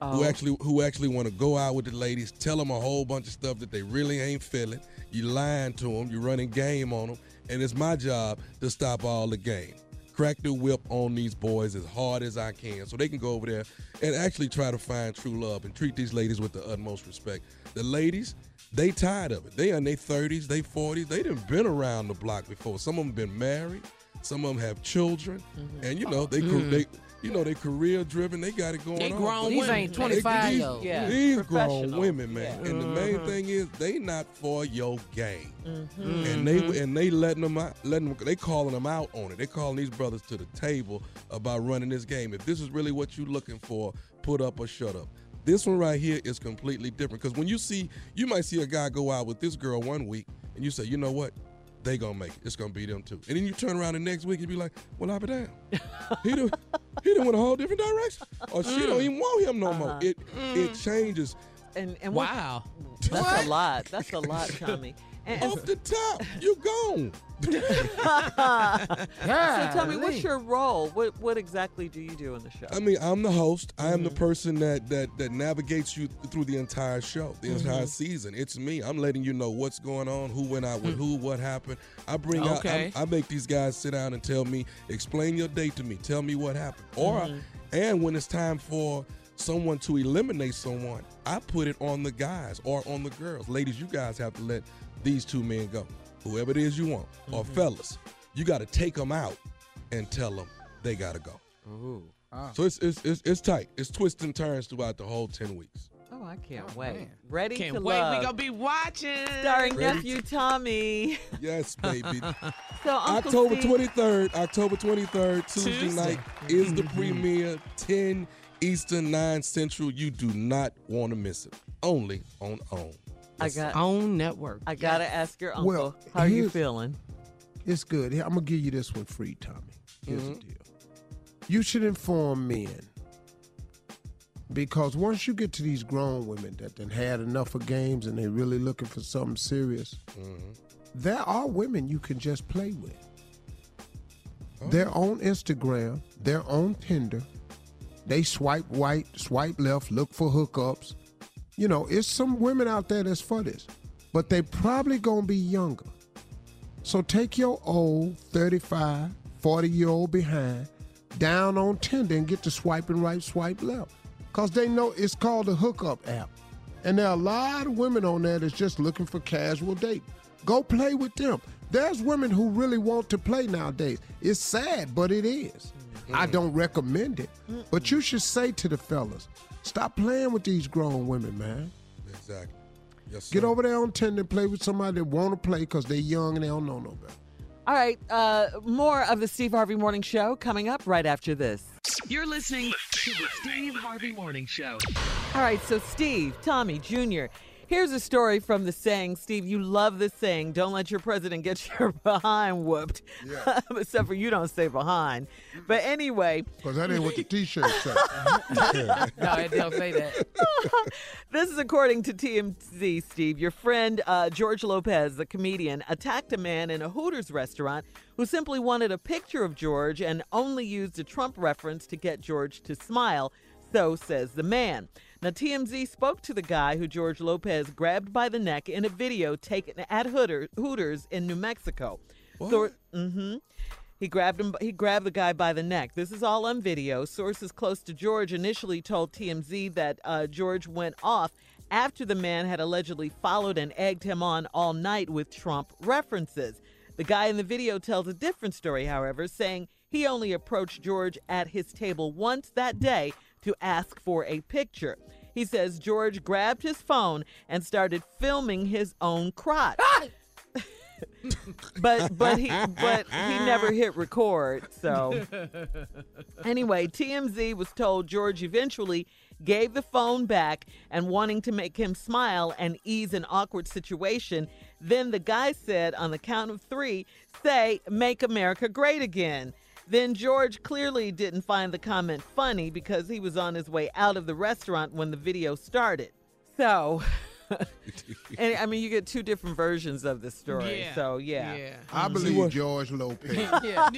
who Oh. actually who actually want to go out with the ladies, tell them a whole bunch of stuff that they really ain't feeling. You lying to them, you running game on them, and it's my job to stop all the game. Crack the whip on these boys as hard as I can, so they can go over there and actually try to find true love and treat these ladies with the utmost respect. The ladies, they tired of it. They in their thirties, they forties. They done been around the block before. Some of them been married. Some of them have children, and you know they Mm. they you know they career driven. They got it going They on. grown These women. ain't 25 These- year. Yeah, These grown women, man, and the main Mhm. thing is they not for your game, Mm-hmm. and they and they letting them out, letting them, they calling them out on it. They calling these brothers to the table about running this game. If this is really what you looking for, put up or shut up. This one right here is completely different because when you see, you might see a guy go out with this girl one week, and you say, you know what, they gonna make it. It's gonna be them too. And then you turn around the next week and be like, well, I'll be damn. He done, he done went a whole different direction, or she don't even want him no more. Uh-huh. It it changes And and Wow. that's a lot. That's a lot, Tommy. And, and off the top. You gone. [laughs] so tell me, what's your role? What what exactly do you do in the show? I mean, I'm the host. I am the Mm-hmm. person that that that navigates you through the entire show, the Mm-hmm. entire season. It's me. I'm letting you know what's going on, who went out with who, what happened. I bring out. Okay. I, I make these guys sit down and tell me, explain your date to me. Tell me what happened. Or, Mm-hmm. and when it's time for someone to eliminate someone, I put it on the guys or on the girls. Ladies, you guys have to let these two men go. Whoever it is you want, or Mm-hmm. fellas, you got to take them out and tell them they got to go. Ooh. So it's, it's it's it's tight. It's twists and turns throughout the whole ten weeks. Oh, I can't wait. Ready Can't to wait. love. We gonna be watching. Starring Ready nephew Tommy. [laughs] Yes, baby. So Uncle October twenty third, October twenty third, Tuesday, Tuesday. night is the premiere. Ten Eastern, nine Central. You do not want to miss it. Only on OWN. I got. Own network. I gotta ask your uncle. Well, how are you feeling? It's good. Here, I'm gonna give you this one free, Tommy. Here's Mhm. the deal. You should inform men Because once you get to these grown women that done had enough of games and they really looking for something serious, there are women you can just play with. They're on Instagram, they're on Tinder. They swipe right, swipe left, look for hookups. You know, it's some women out there that's for this, but they probably gonna be younger. So take your old 35, 40 year old behind down on Tinder and get to swiping right, swipe left. Because they know it's called a hookup app. And there are a lot of women on there that's just looking for casual date. Go play with them. There's women who really want to play nowadays. It's sad, but it is. I mm-hmm. don't recommend it. But you should say to the fellas, stop playing with these grown women, man. Exactly. Yes, Get over there on Tinder and play with somebody that want to play because they're young and they don't know no better. All right, uh, more of the Steve Harvey Morning Show coming up right after this. You're listening to the Steve Harvey Morning Show. All right, so Steve, Tommy Jr., here's a story from the saying. Steve, you love this saying, don't let your president get [laughs] your behind whooped. [laughs] Except for you don't say behind. But anyway. Because that ain't what the t shirt says. [laughs] no, it don't say that. This is according to TMZ, Steve. Your friend uh, George Lopez, the comedian, attacked a man in a Hooters restaurant who simply wanted a picture of George and only used a Trump reference to get George to smile. So says the man. Now, TMZ spoke to the guy who George Lopez grabbed by the neck in a video taken at Hooters in New Mexico. What? So, hmm he grabbed him. He grabbed the guy by the neck. This is all on video. Sources close to George initially told TMZ that uh, George went off after the man had allegedly followed and egged him on all night with Trump references. The guy in the video tells a different story, however, saying he only approached George at his table once that day to ask for a picture. He says George grabbed his phone and started filming his own crotch. Ah! [laughs] but but he but he never hit record. So [laughs] anyway, TMZ was told George eventually gave the phone back and wanting to make him smile and ease an awkward situation. Then the guy said on the count of 3, say make America great again. Then George clearly didn't find the comment funny because he was on his way out of the restaurant when the video started. So [laughs] and I mean, you get two different versions of this story. Yeah. So yeah, I believe George Lopez. [laughs] yeah.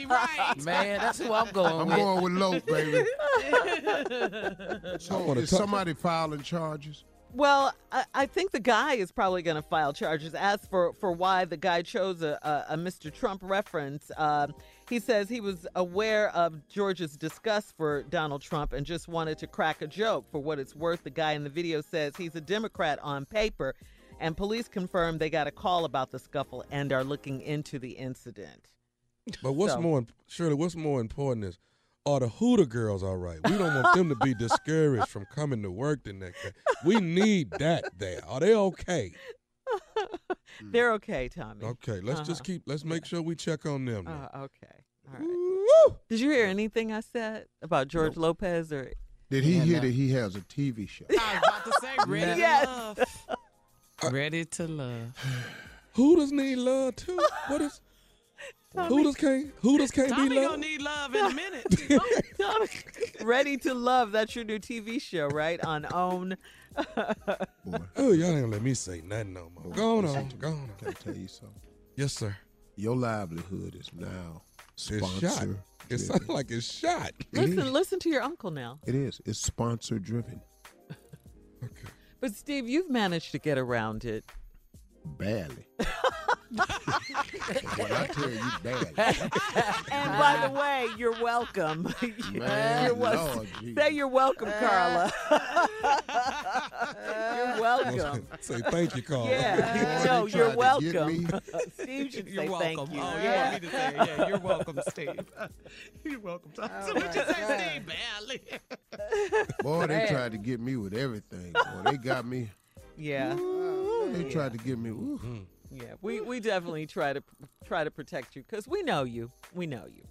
Man, that's who I'm going I'm with. going with Lope, baby. [laughs] So is talk- somebody filing charges? Well, I, I think the guy is probably going to file charges. As for, for why the guy chose a, a, a Mr. Trump reference, uh, he says he was aware of George's disgust for Donald Trump and just wanted to crack a joke. For what it's worth, the guy in the video says he's a Democrat on paper, and police confirmed they got a call about the scuffle and are looking into the incident. But what's So- more, Shirley? What's more important is, are the Hooter girls all right? We don't want them to be discouraged from coming to work the next day. We need that there. Are they okay? They're okay, Tommy. Okay, let's just Uh-huh. keep. Let's make sure we check on them. now. Uh, okay. All right. Did you hear anything I said about George Lopez or? Did he Yeah, hear no. that he has a TV show? I was about to say, [laughs] ready Yes. to love. Ready to love. [sighs] Who does need love too. What is? Hooters can't. Hooters can't Tommy be gonna loved. need love in a [laughs] minute. [laughs] Ready to Love. That's your new TV show, right? On OWN. Oh, y'all ain't let me say nothing no more. Go on, on. Go on. Can I tell you something? Yes, sir. Your livelihood is now It's shot. sponsor. It sounds like it's shot. Listen, listen to your uncle now. It is. It's sponsor driven. [laughs] Okay. But Steve, you've managed to get around it. Badly. [laughs] when I tell you badly. And by the way, you're welcome. [laughs] Man, You're wel- Lord Say you're welcome, Carla. [laughs] you're welcome. Say thank you, Carla. Yeah, Boy, no, you're tried to get welcome. Steve should You're say welcome. thank you. Oh, you want me to say it? Yeah, you're welcome, Steve. you're welcome. So what you say, Steve? Badly. Boy, they Man. tried to get me with everything. Boy, they got me. Yeah. Ooh, they tried to get me. Ooh. Mm. Yeah, we, we definitely try to try to protect you because we know you. We know you.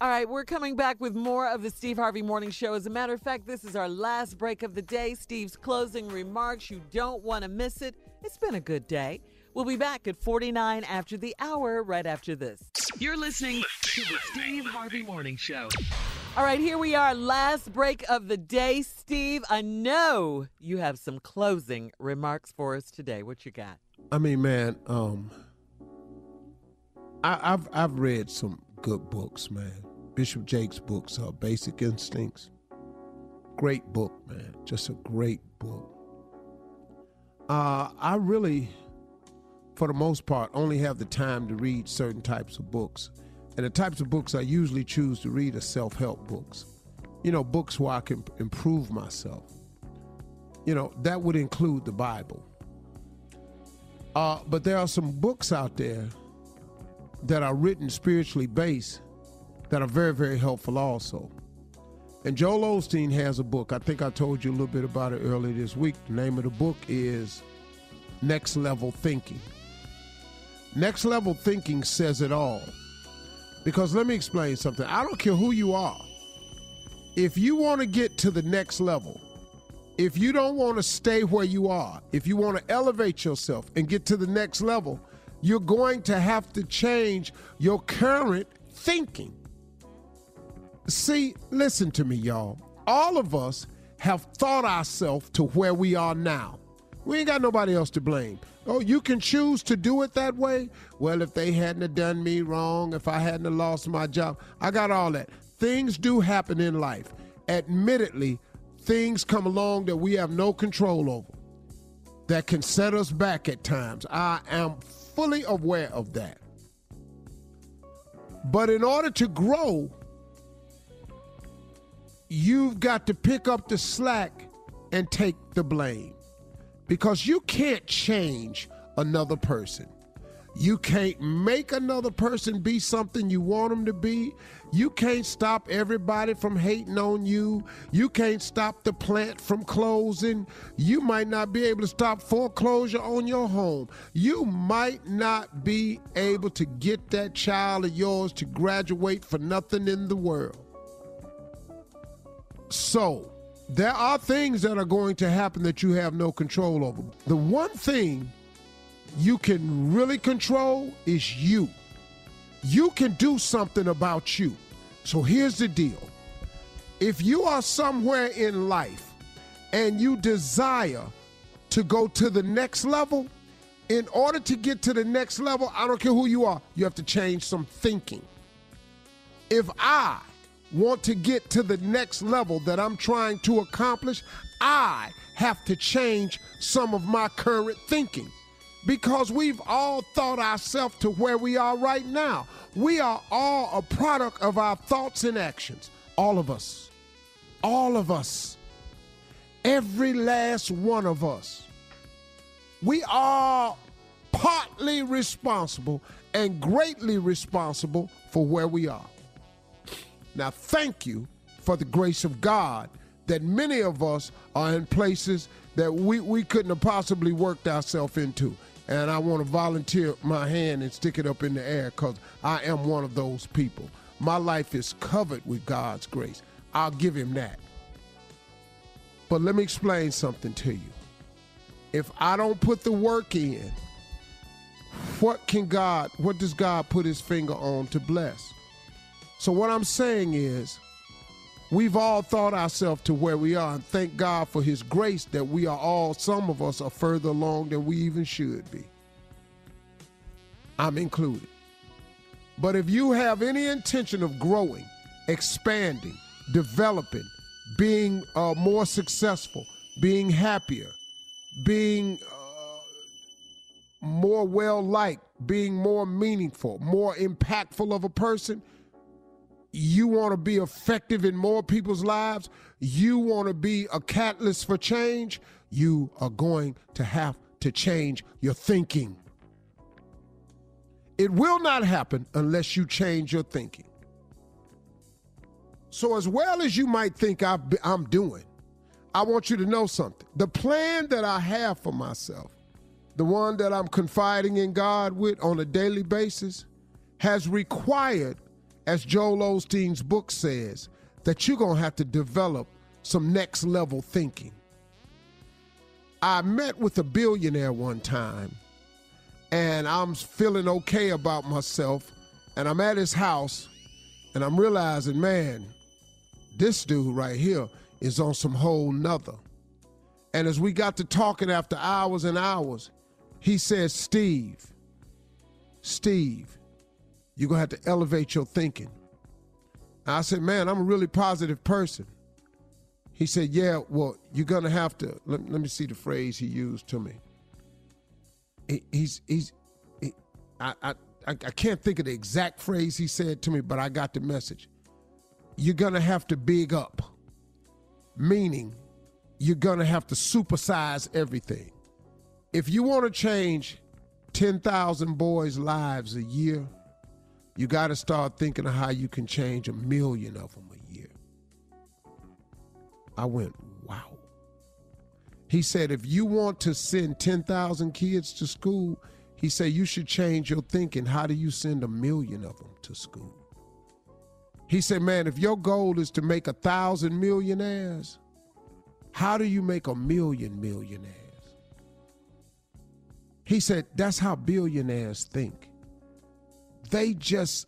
All right, we're coming back with more of the Steve Harvey Morning Show. As a matter of fact, this is our last break of the day. Steve's closing remarks. You don't want to miss it. It's been a good day. We'll be back at 49 after the hour, right after this. You're listening to the Steve Harvey Morning Show. All right, here we are, last break of the day. Steve, I know you have some closing remarks for us today. What you got? I mean, man, um, I, I've I've read some good books, man. Bishop Jakes' books, uh, Basic Instincts. Great book, man. Just a great book. Uh, I really, for the most part, only have the time to read certain types of books. And the types of books I usually choose to read are self help books. You know, books where I can improve myself. You know, that would include the Bible. Uh, but there are some books out there that are written spiritually based that are very, very helpful also. And Joel Osteen has a book. I think I told you a little bit about it earlier this week. The name of the book is Next Level Thinking. Next Level Thinking says it all. Because let me explain something. I don't care who you are. If you want to get to the next level, if you don't want to stay where you are, if you want to elevate yourself and get to the next level, you're going to have to change your current thinking. See, listen to me, y'all. All of us have thought ourselves to where we are now. We ain't got nobody else to blame. Oh, you can choose to do it that way? Well, if they hadn't done me wrong, if I hadn't lost my job, I got all that. Things do happen in life. Admittedly, things come along that we have no control over that can set us back at times. I am fully aware of that. But in order to grow, you've got to pick up the slack and take the blame because you can't change another person. You can't make another person be something you want them to be. You can't stop everybody from hating on you. You can't stop the plant from closing. You might not be able to stop foreclosure on your home. You might not be able to get that child of yours to graduate for nothing in the world. So, there are things that are going to happen that you have no control over. The one thing you can really control is you. You can do something about you. So here's the deal if you are somewhere in life and you desire to go to the next level, in order to get to the next level, I don't care who you are, you have to change some thinking. If I want to get to the next level that I'm trying to accomplish, I have to change some of my current thinking because we've all thought ourselves to where we are right now. We are all a product of our thoughts and actions. All of us. All of us. Every last one of us. We are partly responsible and greatly responsible for where we are. Now, thank you for the grace of God that many of us are in places that we, we couldn't have possibly worked ourselves into. And I want to volunteer my hand and stick it up in the air because I am one of those people. My life is covered with God's grace. I'll give him that. But let me explain something to you. If I don't put the work in, what can God, what does God put his finger on to bless? So what I'm saying is, we've all thought ourselves to where we are, and thank God for His grace that we are all, some of us are further along than we even should be. I'm included. But if you have any intention of growing, expanding, developing, being uh, more successful, being happier, being uh, more well liked, being more meaningful, more impactful of a person, you want to be effective in more people's lives, you want to be a catalyst for change, you are going to have to change your thinking. It will not happen unless you change your thinking. So, as well as you might think i am doing, I want you to know something. The plan that I have for myself, the one that I'm confiding in God with on a daily basis, has required as Joel Osteen's book says, that you're going to have to develop some next level thinking. I met with a billionaire one time, and I'm feeling okay about myself, and I'm at his house, and I'm realizing, man, This dude right here is on some whole nother. And as we got to talking after hours and hours, he says, Steve, Steve, you're going to have to elevate your thinking. I said, man, I'm a really positive person. He said, yeah, well, you're going to have to, let, let, me see the phrase he used to me. He, he's, he's, he, I, I, I can't think of the exact phrase he said to me, but I got the message. You're going to have to big up, meaning you're going to have to supersize everything. If you want to change 10,000 boys' lives a year, you got to start thinking of how you can change a million of them a year. I went, wow. He said, if you want to send 10,000 kids to school, he said, you should change your thinking. How do you send a million of them to school? He said, man, if your goal is to make a thousand millionaires, how do you make a million millionaires? He said, that's how billionaires think they just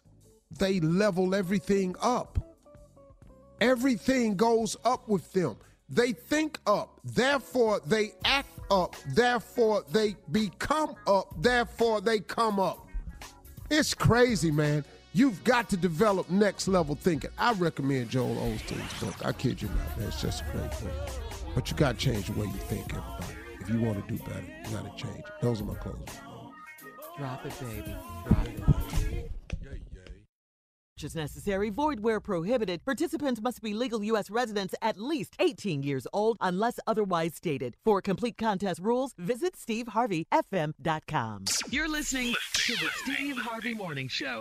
they level everything up. Everything goes up with them. They think up, therefore they act up, therefore they become up, therefore they come up. It's crazy, man. You've got to develop next level thinking. I recommend Joel Osteen's book. I kid you not, man. It's just a great book. But you got to change the way you think, everybody. If you want to do better, you got to change. Those are my closing. Drop it, baby. Drop it is necessary, void where prohibited. Participants must be legal U.S. residents at least 18 years old unless otherwise stated. For complete contest rules, visit SteveHarveyFM.com. You're listening to the Steve Harvey Morning Show.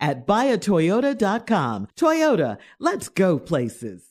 at buyatoyota.com. Toyota, let's go places.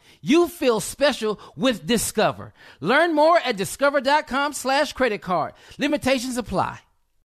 you feel special with Discover. Learn more at discover.com slash credit card. Limitations apply.